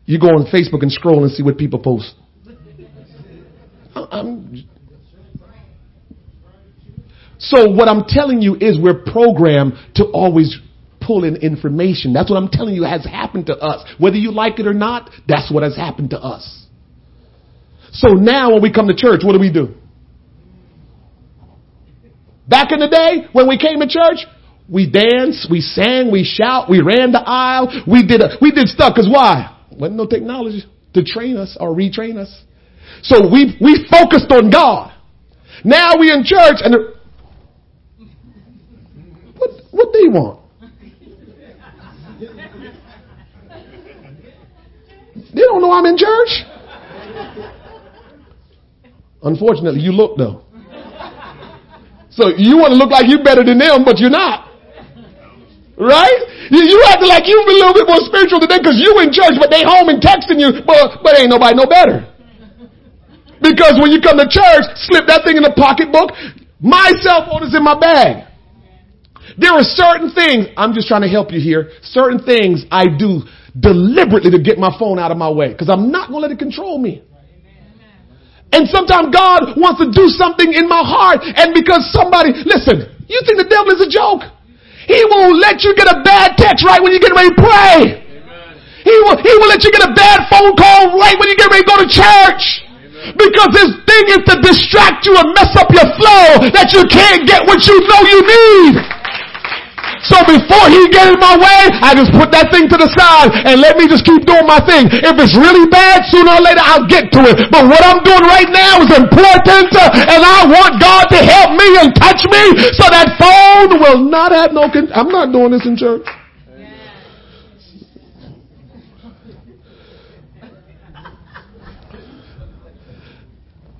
You go on Facebook and scroll and see what people post. I'm, so what I'm telling you is we're programmed to always pull in information. That's what I'm telling you has happened to us. Whether you like it or not, that's what has happened to us. So now when we come to church, what do we do? Back in the day when we came to church, we danced, we sang, we shout, we ran the aisle, we did a, we did stuff because why? Wasn't no technology to train us or retrain us. So we we focused on God. Now we in church and what what they want? They don't know I'm in church. Unfortunately, you look though. So you want to look like you're better than them, but you're not. Right? You, you acting like you're a little bit more spiritual today because you in church, but they home and texting you, but, but ain't nobody no better. Because when you come to church, slip that thing in the pocketbook. My cell phone is in my bag. There are certain things, I'm just trying to help you here, certain things I do deliberately to get my phone out of my way because I'm not going to let it control me. And sometimes God wants to do something in my heart and because somebody, listen, you think the devil is a joke? He won't let you get a bad text right when you get ready to pray. He will, he will let you get a bad phone call right when you get ready to go to church. Because his thing is to distract you and mess up your flow that you can't get what you know you need. So before he get in my way, I just put that thing to the side and let me just keep doing my thing. If it's really bad, sooner or later I'll get to it. But what I'm doing right now is important and I want God to help me and touch me so that phone will not have no, con- I'm not doing this in church.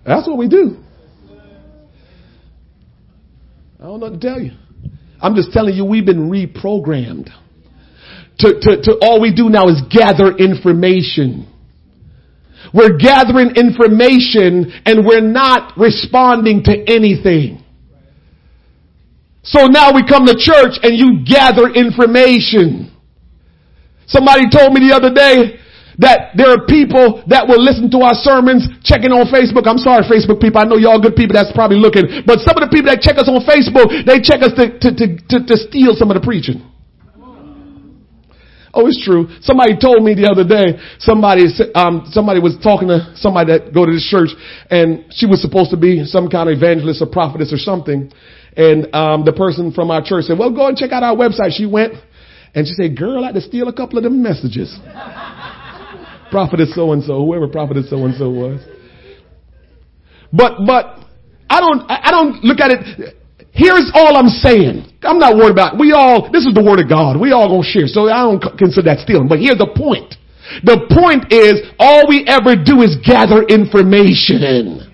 That's what we do. I don't know what to tell you. I'm just telling you, we've been reprogrammed. To, to, to all we do now is gather information. We're gathering information and we're not responding to anything. So now we come to church and you gather information. Somebody told me the other day, that there are people that will listen to our sermons checking on Facebook. I'm sorry, Facebook people. I know y'all good people that's probably looking. But some of the people that check us on Facebook, they check us to, to, to, to, to steal some of the preaching. Oh, it's true. Somebody told me the other day, somebody, um, somebody was talking to somebody that go to this church and she was supposed to be some kind of evangelist or prophetess or something. And, um, the person from our church said, well, go and check out our website. She went and she said, girl, I had to steal a couple of them messages prophetess so and so, whoever prophetess so and so was. But, but, I don't, I don't look at it. Here's all I'm saying. I'm not worried about, we all, this is the word of God. We all gonna share. So I don't consider that stealing. But here's the point. The point is, all we ever do is gather information.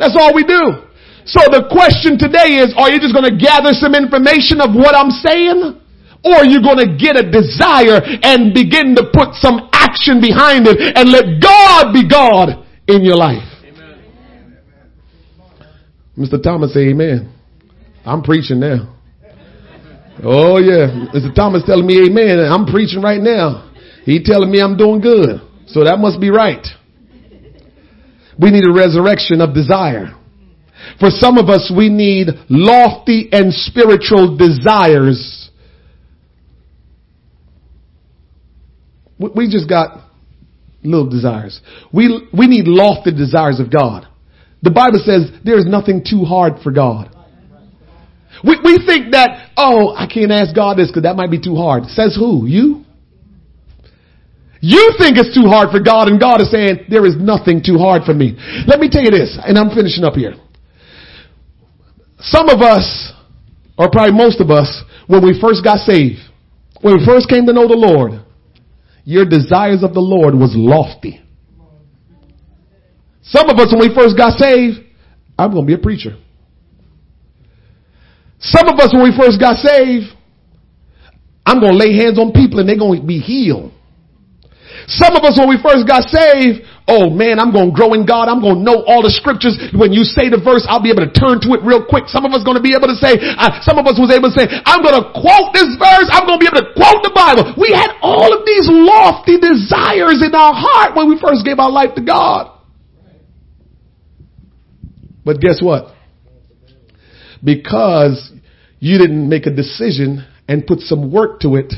That's all we do. So the question today is, are you just gonna gather some information of what I'm saying? Or you're going to get a desire and begin to put some action behind it and let God be God in your life. Amen. Mr. Thomas say amen. I'm preaching now. Oh yeah. Mr. Thomas telling me amen. I'm preaching right now. He telling me I'm doing good. So that must be right. We need a resurrection of desire. For some of us, we need lofty and spiritual desires. We just got little desires. We, we need lofty desires of God. The Bible says there is nothing too hard for God. We, we think that, oh, I can't ask God this because that might be too hard. Says who? You? You think it's too hard for God and God is saying there is nothing too hard for me. Let me tell you this, and I'm finishing up here. Some of us, or probably most of us, when we first got saved, when we first came to know the Lord, your desires of the Lord was lofty. Some of us, when we first got saved, I'm going to be a preacher. Some of us, when we first got saved, I'm going to lay hands on people and they're going to be healed. Some of us, when we first got saved, oh man, I'm going to grow in God. I'm going to know all the scriptures. When you say the verse, I'll be able to turn to it real quick. Some of us going to be able to say, uh, some of us was able to say, I'm going to quote this verse. I'm going to be able to quote the Bible. We had all of these lofty desires in our heart when we first gave our life to God. But guess what? Because you didn't make a decision and put some work to it,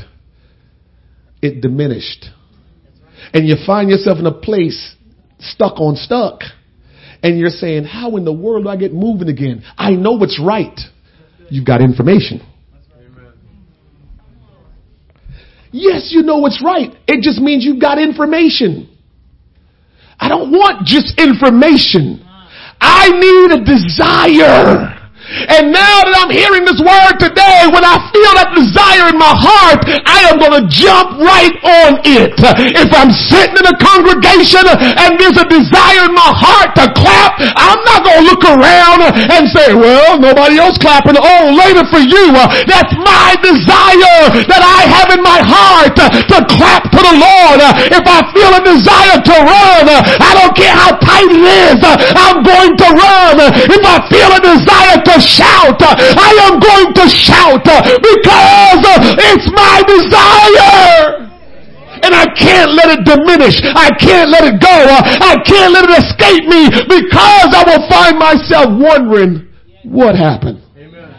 it diminished and you find yourself in a place stuck on stuck and you're saying, how in the world do I get moving again? I know what's right. You've got information. Yes, you know what's right. It just means you've got information. I don't want just information. I need a desire. And now that I'm hearing this word today, when I feel that desire in my heart, I am going to jump right on it. If I'm sitting in a congregation and there's a desire in my heart to clap, I'm not going to look around and say, well, nobody else clapping. Oh, later for you. That's my desire that I have in my heart to clap to the Lord. If I feel a desire to run, I don't care how tight it is. I'm going to run. If I feel a desire to shout. I am going to shout because it's my desire. And I can't let it diminish. I can't let it go. I can't let it escape me because I will find myself wondering what happened. Amen.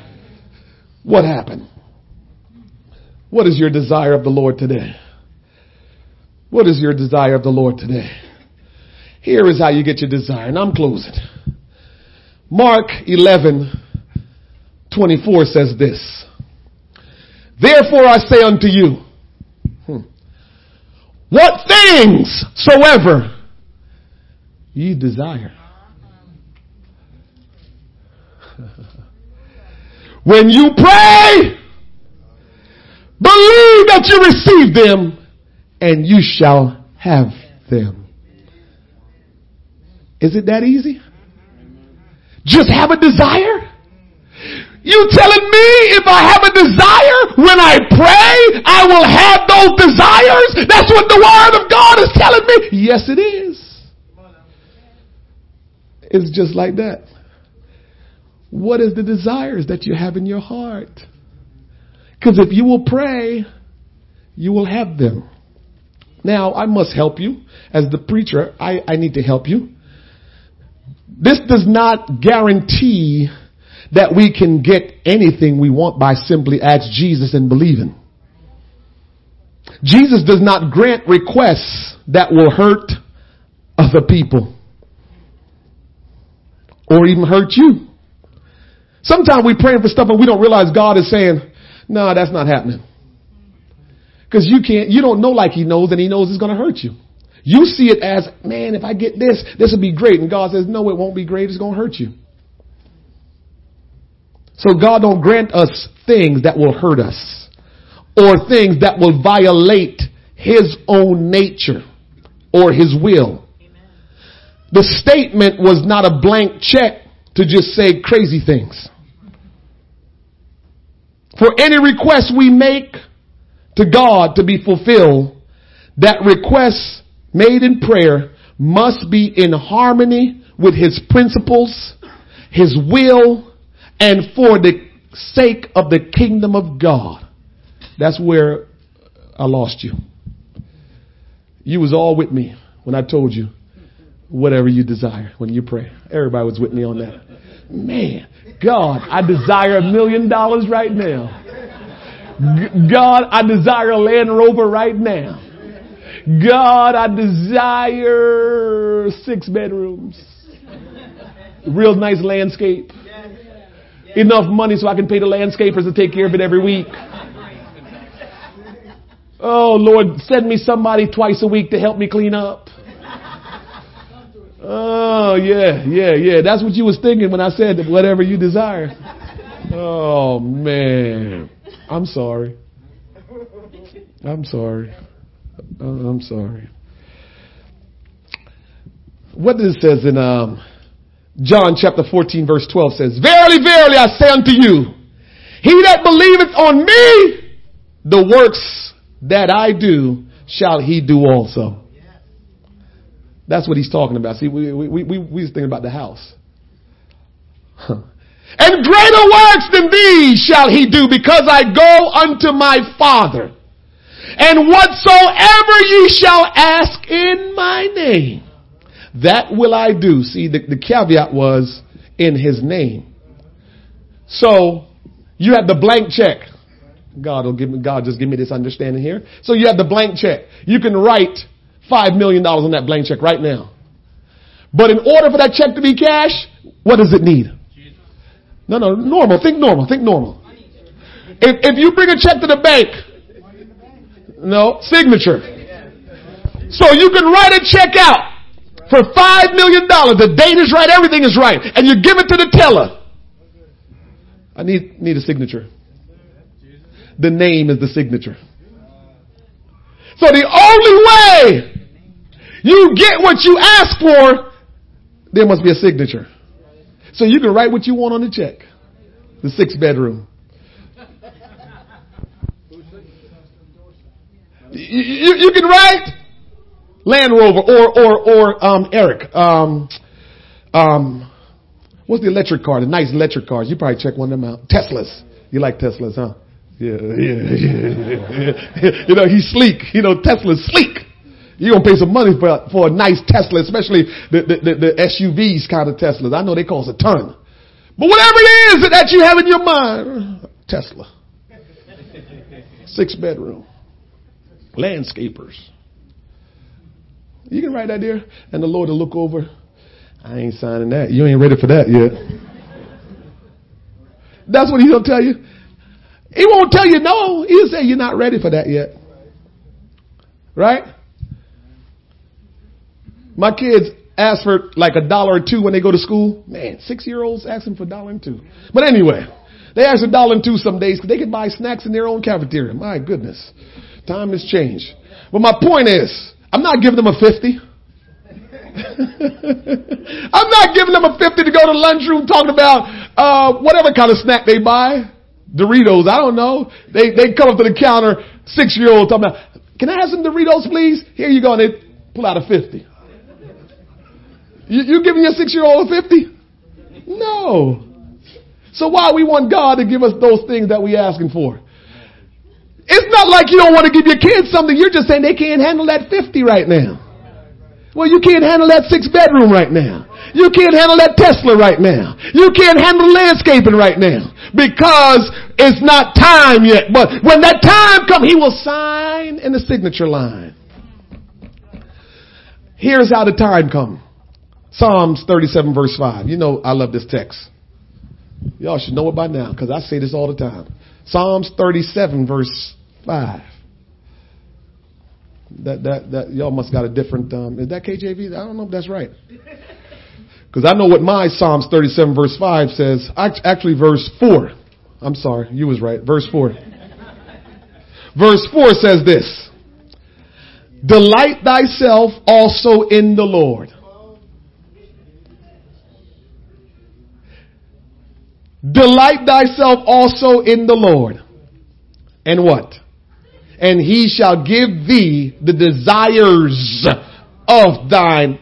What happened? What is your desire of the Lord today? What is your desire of the Lord today? Here is how you get your desire. And I'm closing. Mark 11, 24 says this. Therefore I say unto you, hmm, what things soever ye desire. when you pray, believe that you receive them and you shall have them. Is it that easy? Just have a desire? You telling me if I have a desire, when I pray, I will have those desires? That's what the Word of God is telling me. Yes, it is. It's just like that. What is the desires that you have in your heart? Because if you will pray, you will have them. Now, I must help you. As the preacher, I, I need to help you. This does not guarantee that we can get anything we want by simply ask Jesus and believing. Jesus does not grant requests that will hurt other people or even hurt you. Sometimes we praying for stuff and we don't realize God is saying, no, nah, that's not happening. Cause you can't, you don't know like he knows and he knows it's going to hurt you. You see it as, man, if I get this, this will be great. And God says, no, it won't be great. It's going to hurt you. So God don't grant us things that will hurt us or things that will violate his own nature or his will. The statement was not a blank check to just say crazy things. For any request we make to God to be fulfilled, that request made in prayer must be in harmony with his principles his will and for the sake of the kingdom of God. That's where I lost you. You was all with me when I told you whatever you desire when you pray. Everybody was with me on that. Man, God, I desire a million dollars right now. God, I desire a Land Rover right now. God, I desire six bedrooms. Real nice landscape. Enough money so I can pay the landscapers to take care of it every week. Oh Lord, send me somebody twice a week to help me clean up. Oh yeah, yeah, yeah. That's what you was thinking when I said whatever you desire. Oh man. I'm sorry. I'm sorry. I'm sorry. What does it says in um, John chapter 14 verse 12 says, Verily, verily, I say unto you, he that believeth on me, the works that I do, shall he do also. That's what he's talking about. See, we, we, we, we, was thinking about the house. And greater works than these shall he do because I go unto my Father. And whatsoever ye shall ask in my name, that will I do. See, the, the caveat was in his name. So you have the blank check. God will give me, God just give me this understanding here. So you have the blank check. You can write five million dollars on that blank check right now. But in order for that check to be cash, what does it need? No, no, normal. Think normal. Think normal. If, if you bring a check to the bank, no, signature. So you can write a check out for five million dollars. The date is right, everything is right, and you give it to the teller. I need need a signature. The name is the signature. So the only way you get what you ask for, there must be a signature. So you can write what you want on the check. The six bedroom. You, you, you, can write Land Rover or or or um, Eric. Um, um, what's the electric car? The nice electric cars. You probably check one of them out. Teslas. You like Teslas, huh? Yeah, yeah, yeah. you know he's sleek. You know Tesla's sleek. You're gonna pay some money for, for a nice Tesla, especially the, the, the, the SUVs kind of Teslas. I know they cost a ton. But whatever it is that you have in your mind, Tesla. Six bedroom. Landscapers. You can write that there, and the Lord will look over. I ain't signing that. You ain't ready for that yet. That's what he'll tell you. He won't tell you no. He'll say you're not ready for that yet. Right? My kids ask for like a dollar or two when they go to school. Man, six year olds asking for a dollar and two. But anyway, they ask a dollar and two some days because they can buy snacks in their own cafeteria. My goodness. Time has changed. But my point is, I'm not giving them a 50. I'm not giving them a 50 to go to lunchroom talking about, uh, whatever kind of snack they buy. Doritos, I don't know. They, they come up to the counter, six year old talking about, can I have some Doritos please? Here you go. And they pull out a 50. You, you giving your six year old a 50? No. So why we want God to give us those things that we asking for? It's not like you don't want to give your kids something. You're just saying they can't handle that 50 right now. Well, you can't handle that six bedroom right now. You can't handle that Tesla right now. You can't handle landscaping right now because it's not time yet. But when that time comes, he will sign in the signature line. Here's how the time comes. Psalms 37 verse 5. You know I love this text. Y'all should know it by now because I say this all the time. Psalms 37 verse 5. That, that, that, y'all must got a different, um, is that KJV? I don't know if that's right. Because I know what my Psalms 37 verse 5 says. Actually, verse 4. I'm sorry, you was right. Verse 4. verse 4 says this. Delight thyself also in the Lord Delight thyself also in the Lord. And what? And he shall give thee the desires of thine.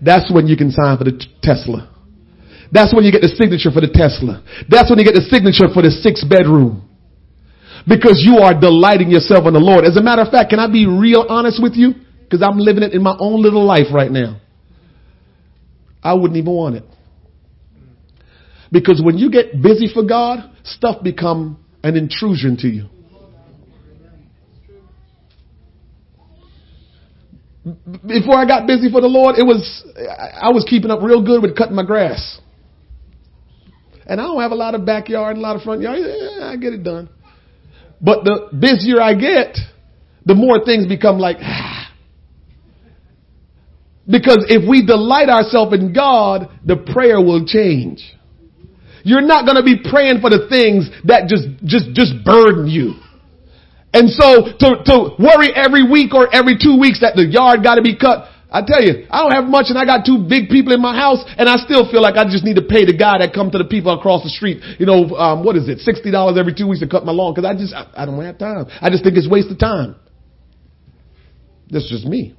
That's when you can sign for the Tesla. That's when you get the signature for the Tesla. That's when you get the signature for the six bedroom. Because you are delighting yourself in the Lord. As a matter of fact, can I be real honest with you? Because I'm living it in my own little life right now. I wouldn't even want it. Because when you get busy for God, stuff become an intrusion to you. Before I got busy for the Lord, it was I was keeping up real good with cutting my grass. And I don't have a lot of backyard and a lot of front yard. Yeah, I get it done. But the busier I get, the more things become like. Because if we delight ourselves in God, the prayer will change. You're not going to be praying for the things that just, just, just burden you. And so to, to worry every week or every two weeks that the yard got to be cut, I tell you, I don't have much and I got two big people in my house and I still feel like I just need to pay the guy that come to the people across the street, you know, um, what is it, $60 every two weeks to cut my lawn because I just, I, I don't have time. I just think it's waste of time. That's just me.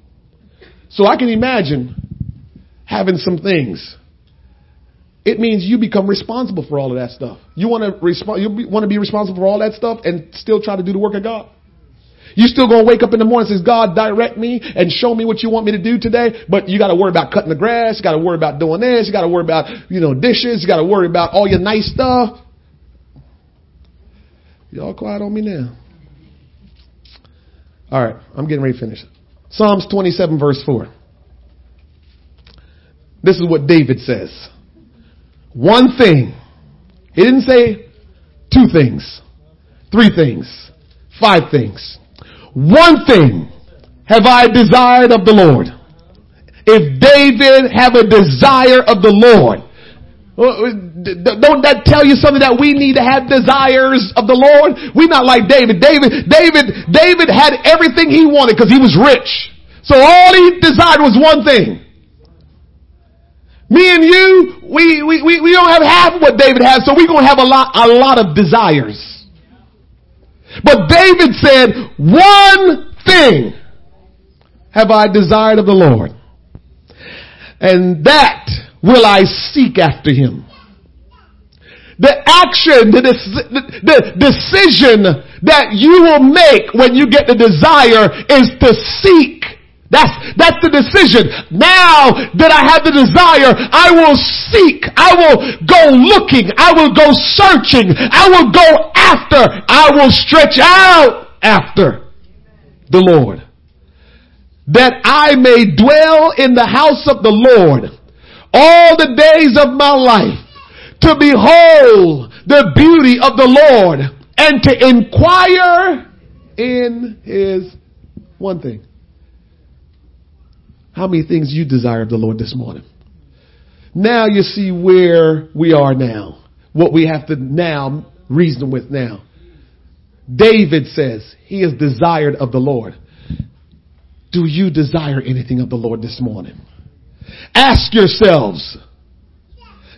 So I can imagine having some things. It means you become responsible for all of that stuff. You want to respond, you want to be responsible for all that stuff and still try to do the work of God. You still gonna wake up in the morning and says, God, direct me and show me what you want me to do today. But you gotta worry about cutting the grass. You gotta worry about doing this. You gotta worry about, you know, dishes. You gotta worry about all your nice stuff. Y'all quiet on me now. All right. I'm getting ready to finish. Psalms 27 verse 4. This is what David says. One thing. He didn't say two things, three things, five things. One thing have I desired of the Lord. If David have a desire of the Lord, uh, don't that tell you something that we need to have desires of the Lord? We're not like David. David, David, David had everything he wanted because he was rich. So all he desired was one thing. Me and you, we, we, we, we don't have half of what David has, so we're gonna have a lot, a lot of desires. But David said, one thing have I desired of the Lord. And that will I seek after him. The action, the, the, the decision that you will make when you get the desire is to seek that's, that's the decision. Now that I have the desire, I will seek. I will go looking. I will go searching. I will go after. I will stretch out after the Lord. That I may dwell in the house of the Lord all the days of my life to behold the beauty of the Lord and to inquire in his one thing how many things you desire of the Lord this morning? Now you see where we are now. What we have to now reason with now. David says he is desired of the Lord. Do you desire anything of the Lord this morning? Ask yourselves.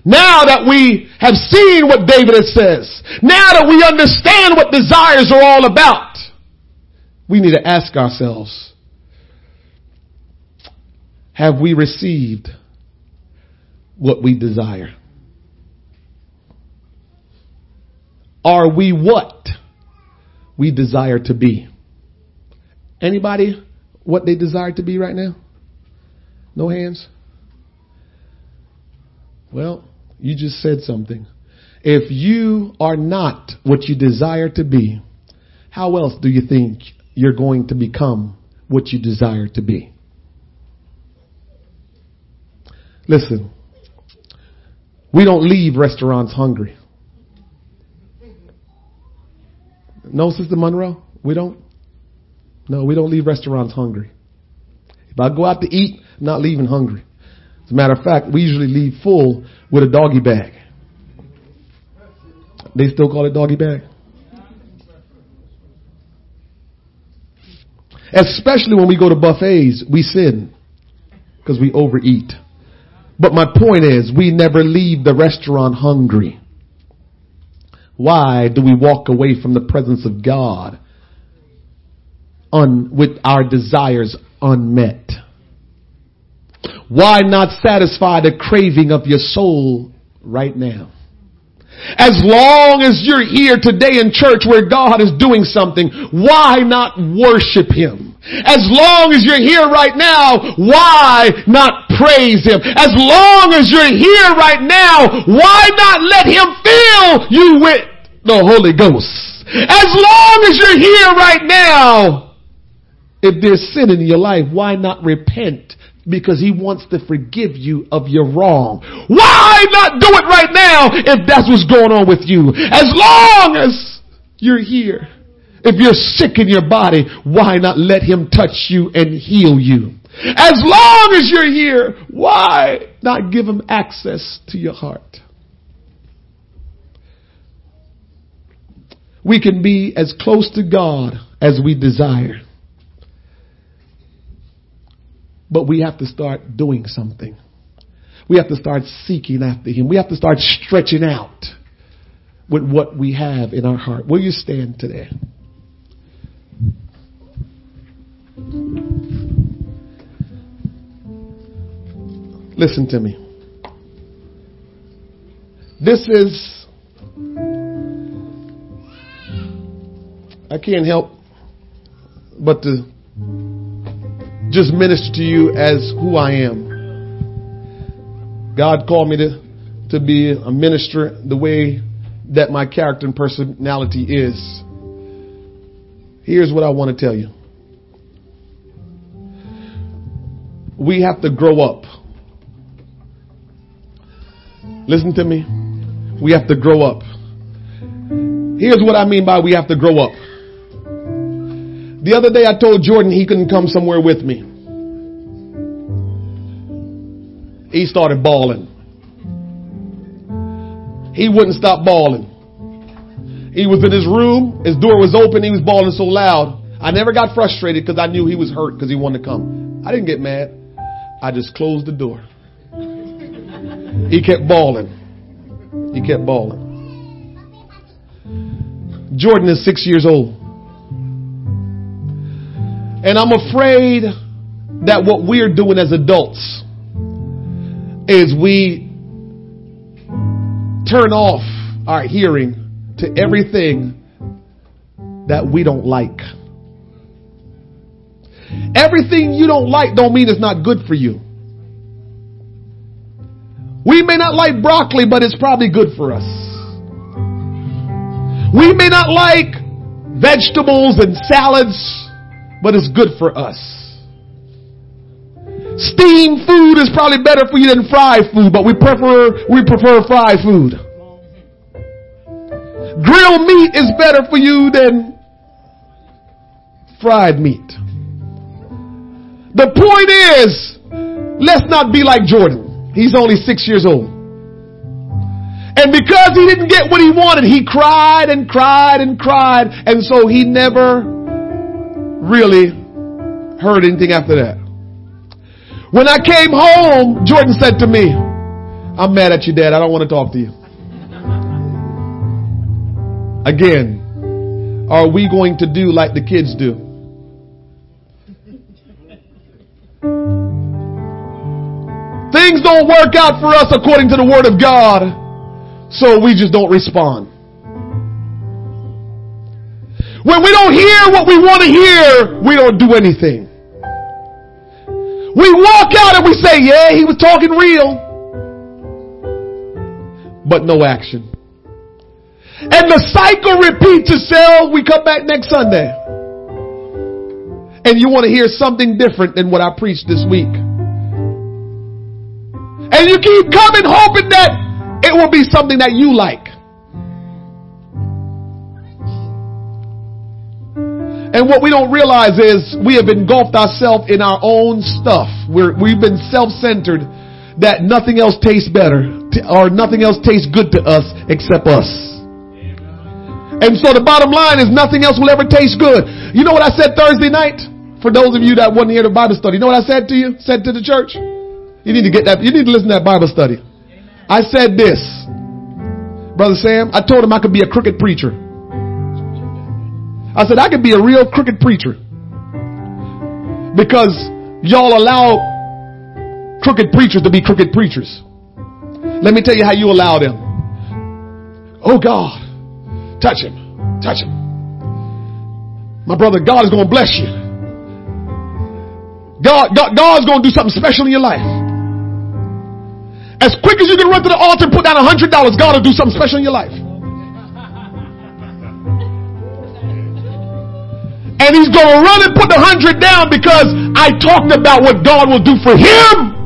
Now that we have seen what David says, now that we understand what desires are all about, we need to ask ourselves, have we received what we desire? Are we what we desire to be? Anybody what they desire to be right now? No hands? Well, you just said something. If you are not what you desire to be, how else do you think you're going to become what you desire to be? Listen, we don't leave restaurants hungry. No, Sister Monroe, we don't. No, we don't leave restaurants hungry. If I go out to eat, I'm not leaving hungry. As a matter of fact, we usually leave full with a doggy bag. They still call it doggy bag? Especially when we go to buffets, we sin because we overeat. But my point is, we never leave the restaurant hungry. Why do we walk away from the presence of God un, with our desires unmet? Why not satisfy the craving of your soul right now. As long as you're here today in church where God is doing something, why not worship Him? As long as you're here right now, why not praise Him? As long as you're here right now, why not let Him fill you with the Holy Ghost? As long as you're here right now, if there's sin in your life, why not repent because he wants to forgive you of your wrong. Why not do it right now if that's what's going on with you? As long as you're here. If you're sick in your body, why not let him touch you and heal you? As long as you're here, why not give him access to your heart? We can be as close to God as we desire. But we have to start doing something. We have to start seeking after Him. We have to start stretching out with what we have in our heart. Will you stand today? Listen to me. This is, I can't help but to just minister to you as who I am. God called me to, to be a minister the way that my character and personality is. Here's what I want to tell you. We have to grow up. Listen to me. We have to grow up. Here's what I mean by we have to grow up. The other day I told Jordan he couldn't come somewhere with me. He started bawling. He wouldn't stop bawling. He was in his room. His door was open. He was bawling so loud. I never got frustrated because I knew he was hurt because he wanted to come. I didn't get mad. I just closed the door. He kept bawling. He kept bawling. Jordan is six years old. And I'm afraid that what we're doing as adults is we turn off our hearing to everything that we don't like. Everything you don't like don't mean it's not good for you. We may not like broccoli, but it's probably good for us. We may not like vegetables and salads, but it's good for us. Steamed food is probably better for you than fried food, but we prefer, we prefer fried food. Grilled meat is better for you than fried meat. The point is, let's not be like Jordan. He's only six years old. And because he didn't get what he wanted, he cried and cried and cried. And so he never really heard anything after that. When I came home, Jordan said to me, I'm mad at you, Dad. I don't want to talk to you. Again, are we going to do like the kids do? Things don't work out for us according to the Word of God, so we just don't respond. When we don't hear what we want to hear, we don't do anything. We walk out and we say, yeah, he was talking real. But no action. And the cycle repeats itself. We come back next Sunday. And you want to hear something different than what I preached this week. And you keep coming hoping that it will be something that you like. And what we don't realize is we have engulfed ourselves in our own stuff. We're, we've been self-centered that nothing else tastes better or nothing else tastes good to us except us. And so the bottom line is nothing else will ever taste good. You know what I said Thursday night? For those of you that wasn't here to Bible study, you know what I said to you? Said to the church? You need to get that, you need to listen to that Bible study. I said this. Brother Sam, I told him I could be a crooked preacher. I said, I could be a real crooked preacher. Because y'all allow crooked preachers to be crooked preachers. Let me tell you how you allow them. Oh God, touch him, touch him. My brother, God is going to bless you. God, God, God's going to do something special in your life. As quick as you can run to the altar and put down a hundred dollars, God will do something special in your life. And he's going to run and put the hundred down because I talked about what God will do for him.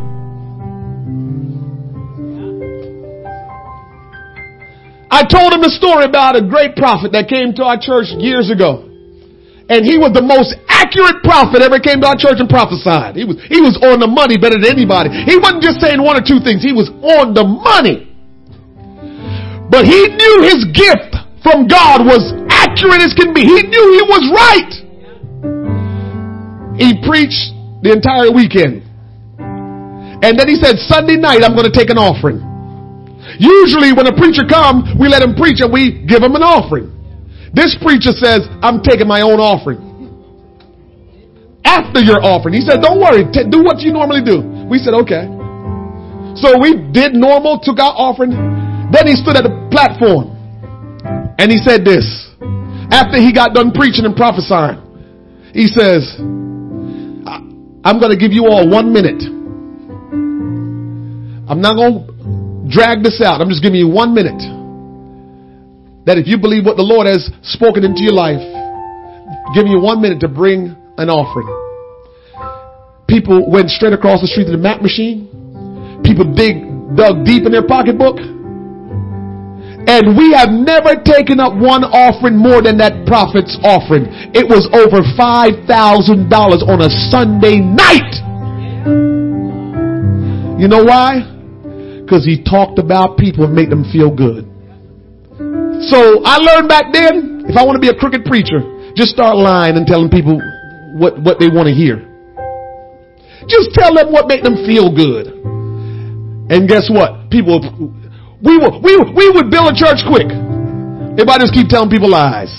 I told him a story about a great prophet that came to our church years ago. And he was the most accurate prophet ever came to our church and prophesied. He was, he was on the money better than anybody. He wasn't just saying one or two things. He was on the money. But he knew his gift from God was accurate as can be. He knew he was right. He preached the entire weekend. And then he said, Sunday night, I'm going to take an offering. Usually when a preacher come, we let him preach and we give him an offering. This preacher says, I'm taking my own offering. After your offering. He said, don't worry, t- do what you normally do. We said, okay. So we did normal, took our offering. Then he stood at the platform and he said this. After he got done preaching and prophesying, he says, I'm going to give you all one minute. I'm not going to drag this out. I'm just giving you one minute that if you believe what the Lord has spoken into your life, giving you one minute to bring an offering. People went straight across the street to the Mac machine. People dig, dug deep in their pocketbook. And we have never taken up one offering more than that prophet's offering. It was over $5,000 on a Sunday night. You know why? Because he talked about people and made them feel good. So I learned back then, if I want to be a crooked preacher, just start lying and telling people what, what they want to hear. Just tell them what make them feel good. And guess what? People, we will, we, we would build a church quick. Everybody just keep telling people lies.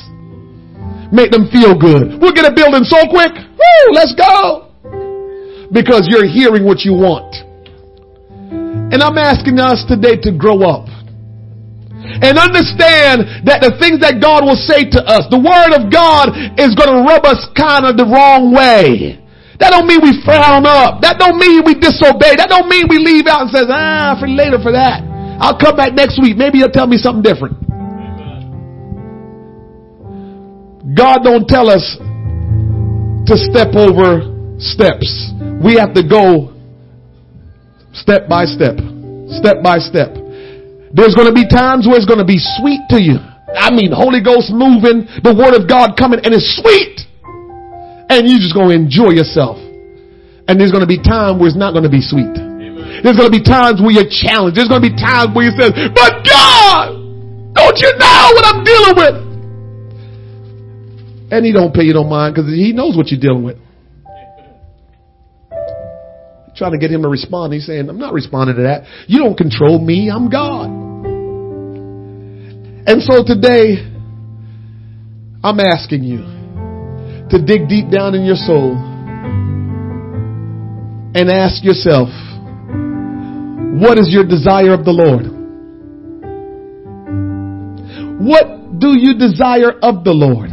Make them feel good. We'll get a building so quick. Woo, let's go. Because you're hearing what you want. And I'm asking us today to grow up and understand that the things that God will say to us, the word of God is going to rub us kind of the wrong way. That don't mean we frown up. That don't mean we disobey. That don't mean we leave out and says, ah, for later for that. I'll come back next week. Maybe he'll tell me something different. God don't tell us to step over steps. We have to go step by step, step by step. There's going to be times where it's going to be sweet to you. I mean, Holy Ghost moving, the Word of God coming, and it's sweet. And you're just going to enjoy yourself. And there's going to be times where it's not going to be sweet. Amen. There's going to be times where you're challenged. There's going to be times where you say, but God, don't you know what I'm dealing with? And he don't pay you no mind because he knows what you're dealing with. Trying to get him to respond. He's saying, I'm not responding to that. You don't control me. I'm God. And so today, I'm asking you to dig deep down in your soul and ask yourself, what is your desire of the Lord? What do you desire of the Lord?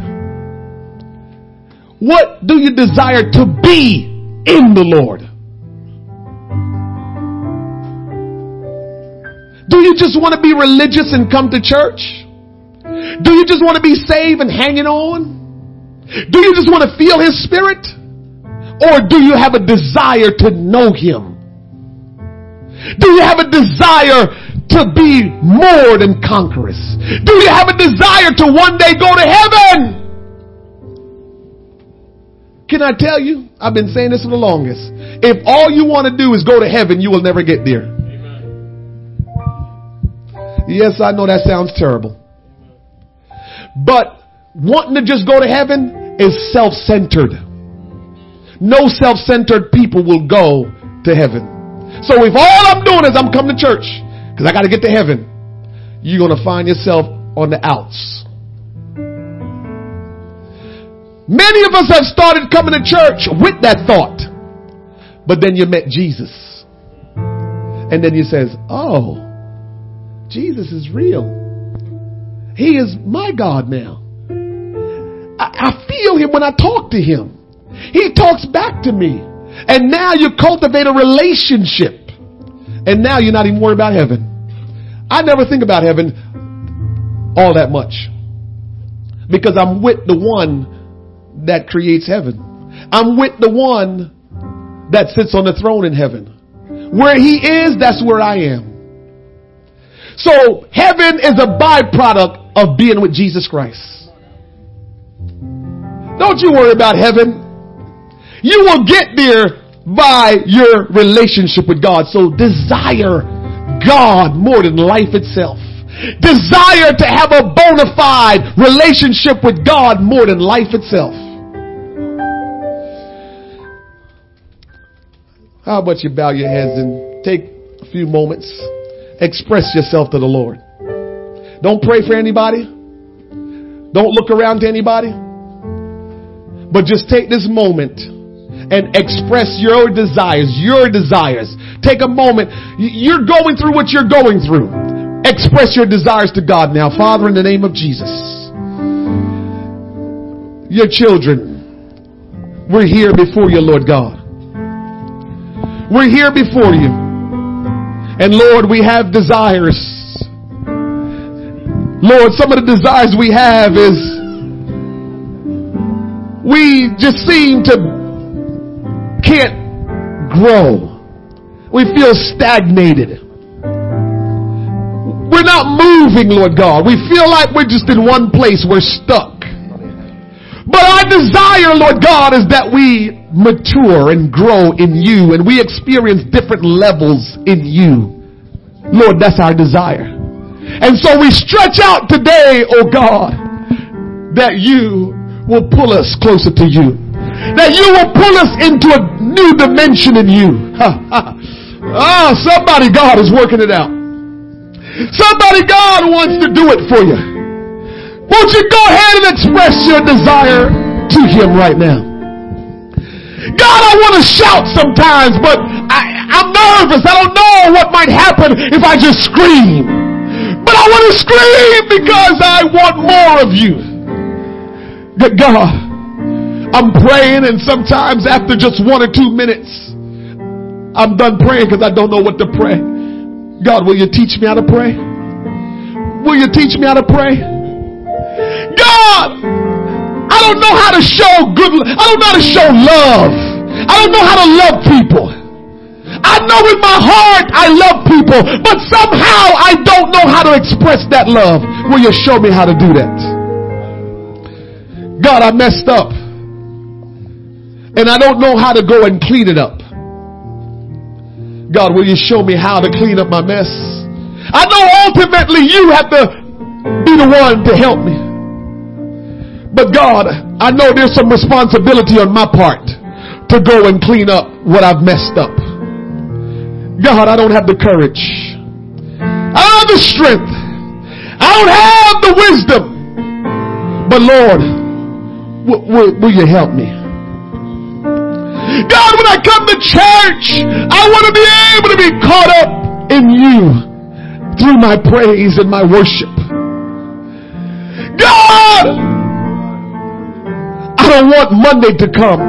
What do you desire to be in the Lord? Do you just want to be religious and come to church? Do you just want to be saved and hanging on? Do you just want to feel His Spirit? Or do you have a desire to know Him? Do you have a desire to be more than conquerors? Do you have a desire to one day go to heaven? Can I tell you? I've been saying this for the longest. If all you want to do is go to heaven, you will never get there. Yes, I know that sounds terrible. But wanting to just go to heaven is self-centered. No self-centered people will go to heaven. So if all I'm doing is I'm coming to church because I got to get to heaven, you're going to find yourself on the outs. Many of us have started coming to church with that thought, but then you met Jesus. And then you says, oh, Jesus is real. He is my God now. I, I feel him when I talk to him. He talks back to me. And now you cultivate a relationship. And now you're not even worried about heaven. I never think about heaven all that much. Because I'm with the one that creates heaven. I'm with the one that sits on the throne in heaven. Where he is, that's where I am. So heaven is a byproduct of being with Jesus Christ. Don't you worry about heaven. You will get there by your relationship with God. So desire God more than life itself. Desire to have a bona fide relationship with God more than life itself. How about you bow your heads and take a few moments, express yourself to the Lord. Don't pray for anybody. Don't look around to anybody. But just take this moment and express your desires, your desires. Take a moment. You're going through what you're going through. Express your desires to God now. Father, in the name of Jesus. Your children, we're here before you, Lord God. We're here before you. And Lord, we have desires. Lord, some of the desires we have is we just seem to can't grow. We feel stagnated. We're not moving, Lord God. We feel like we're just in one place. We're stuck. But our desire, Lord God, is that we mature and grow in you and we experience different levels in you. Lord, that's our desire. And so we stretch out today, oh God, that you will pull us closer to you. That you will pull us into a new dimension in you. oh, somebody, God is working it out. Somebody, God wants to do it for you. Won't you go ahead and express your desire to Him right now? God, I want to shout sometimes, but I, I'm nervous. I don't know what might happen if I just scream. But I want to scream because I want more of you. Good God, I'm praying and sometimes after just one or two minutes, I'm done praying because I don't know what to pray. God, will you teach me how to pray? Will you teach me how to pray? God, I don't know how to show good, I don't know how to show love. I don't know how to love people. I know in my heart I love people, but somehow I don't know how to express that love. Will you show me how to do that? God, I messed up. And I don't know how to go and clean it up. God, will you show me how to clean up my mess? I know ultimately you have to be the one to help me. But God, I know there's some responsibility on my part to go and clean up what I've messed up. God, I don't have the courage. Have the strength. I don't have the wisdom. But Lord, will you help me? God, when I come to church, I want to be able to be caught up in you through my praise and my worship. God, I don't want Monday to come.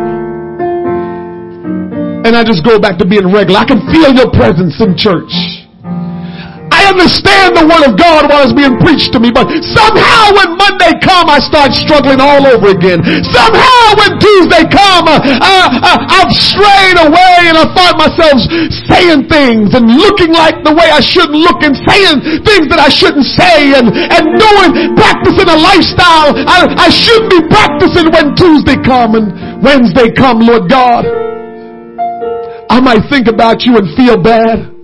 And I just go back to being regular. I can feel your presence in church. I understand the word of God while it's being preached to me, but somehow when Monday come, I start struggling all over again. Somehow when Tuesday come, uh, uh, uh, I've strayed away and I find myself saying things and looking like the way I shouldn't look and saying things that I shouldn't say and, and doing, practicing a lifestyle I, I shouldn't be practicing when Tuesday come and Wednesday come, Lord God. I might think about you and feel bad.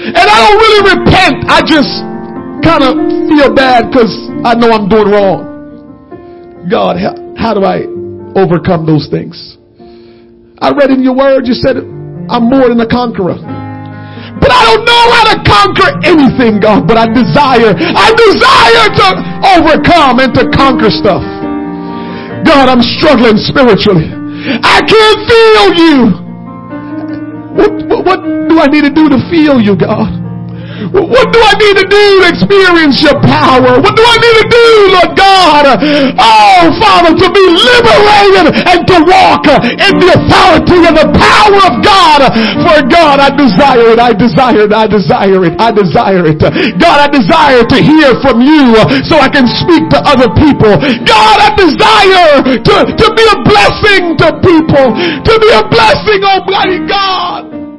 And I don't really repent. I just kind of feel bad because I know I'm doing wrong. God, how, do I overcome those things? I read in your word, you said, I'm more than a conqueror. But I don't know how to conquer anything, God, but I desire, I desire to overcome and to conquer stuff. God, I'm struggling spiritually. I can't feel you. What, what, what do I need to do to feel you, God? What do I need to do to experience your power? What do I need to do, Lord God? Oh, Father, to be liberated and to walk in the authority and the power of God. For God, I desire it. I desire it. I desire it. I desire it. God, I desire to hear from you so I can speak to other people. God, I desire to, to be a blessing to people, to be a blessing, oh, Almighty God.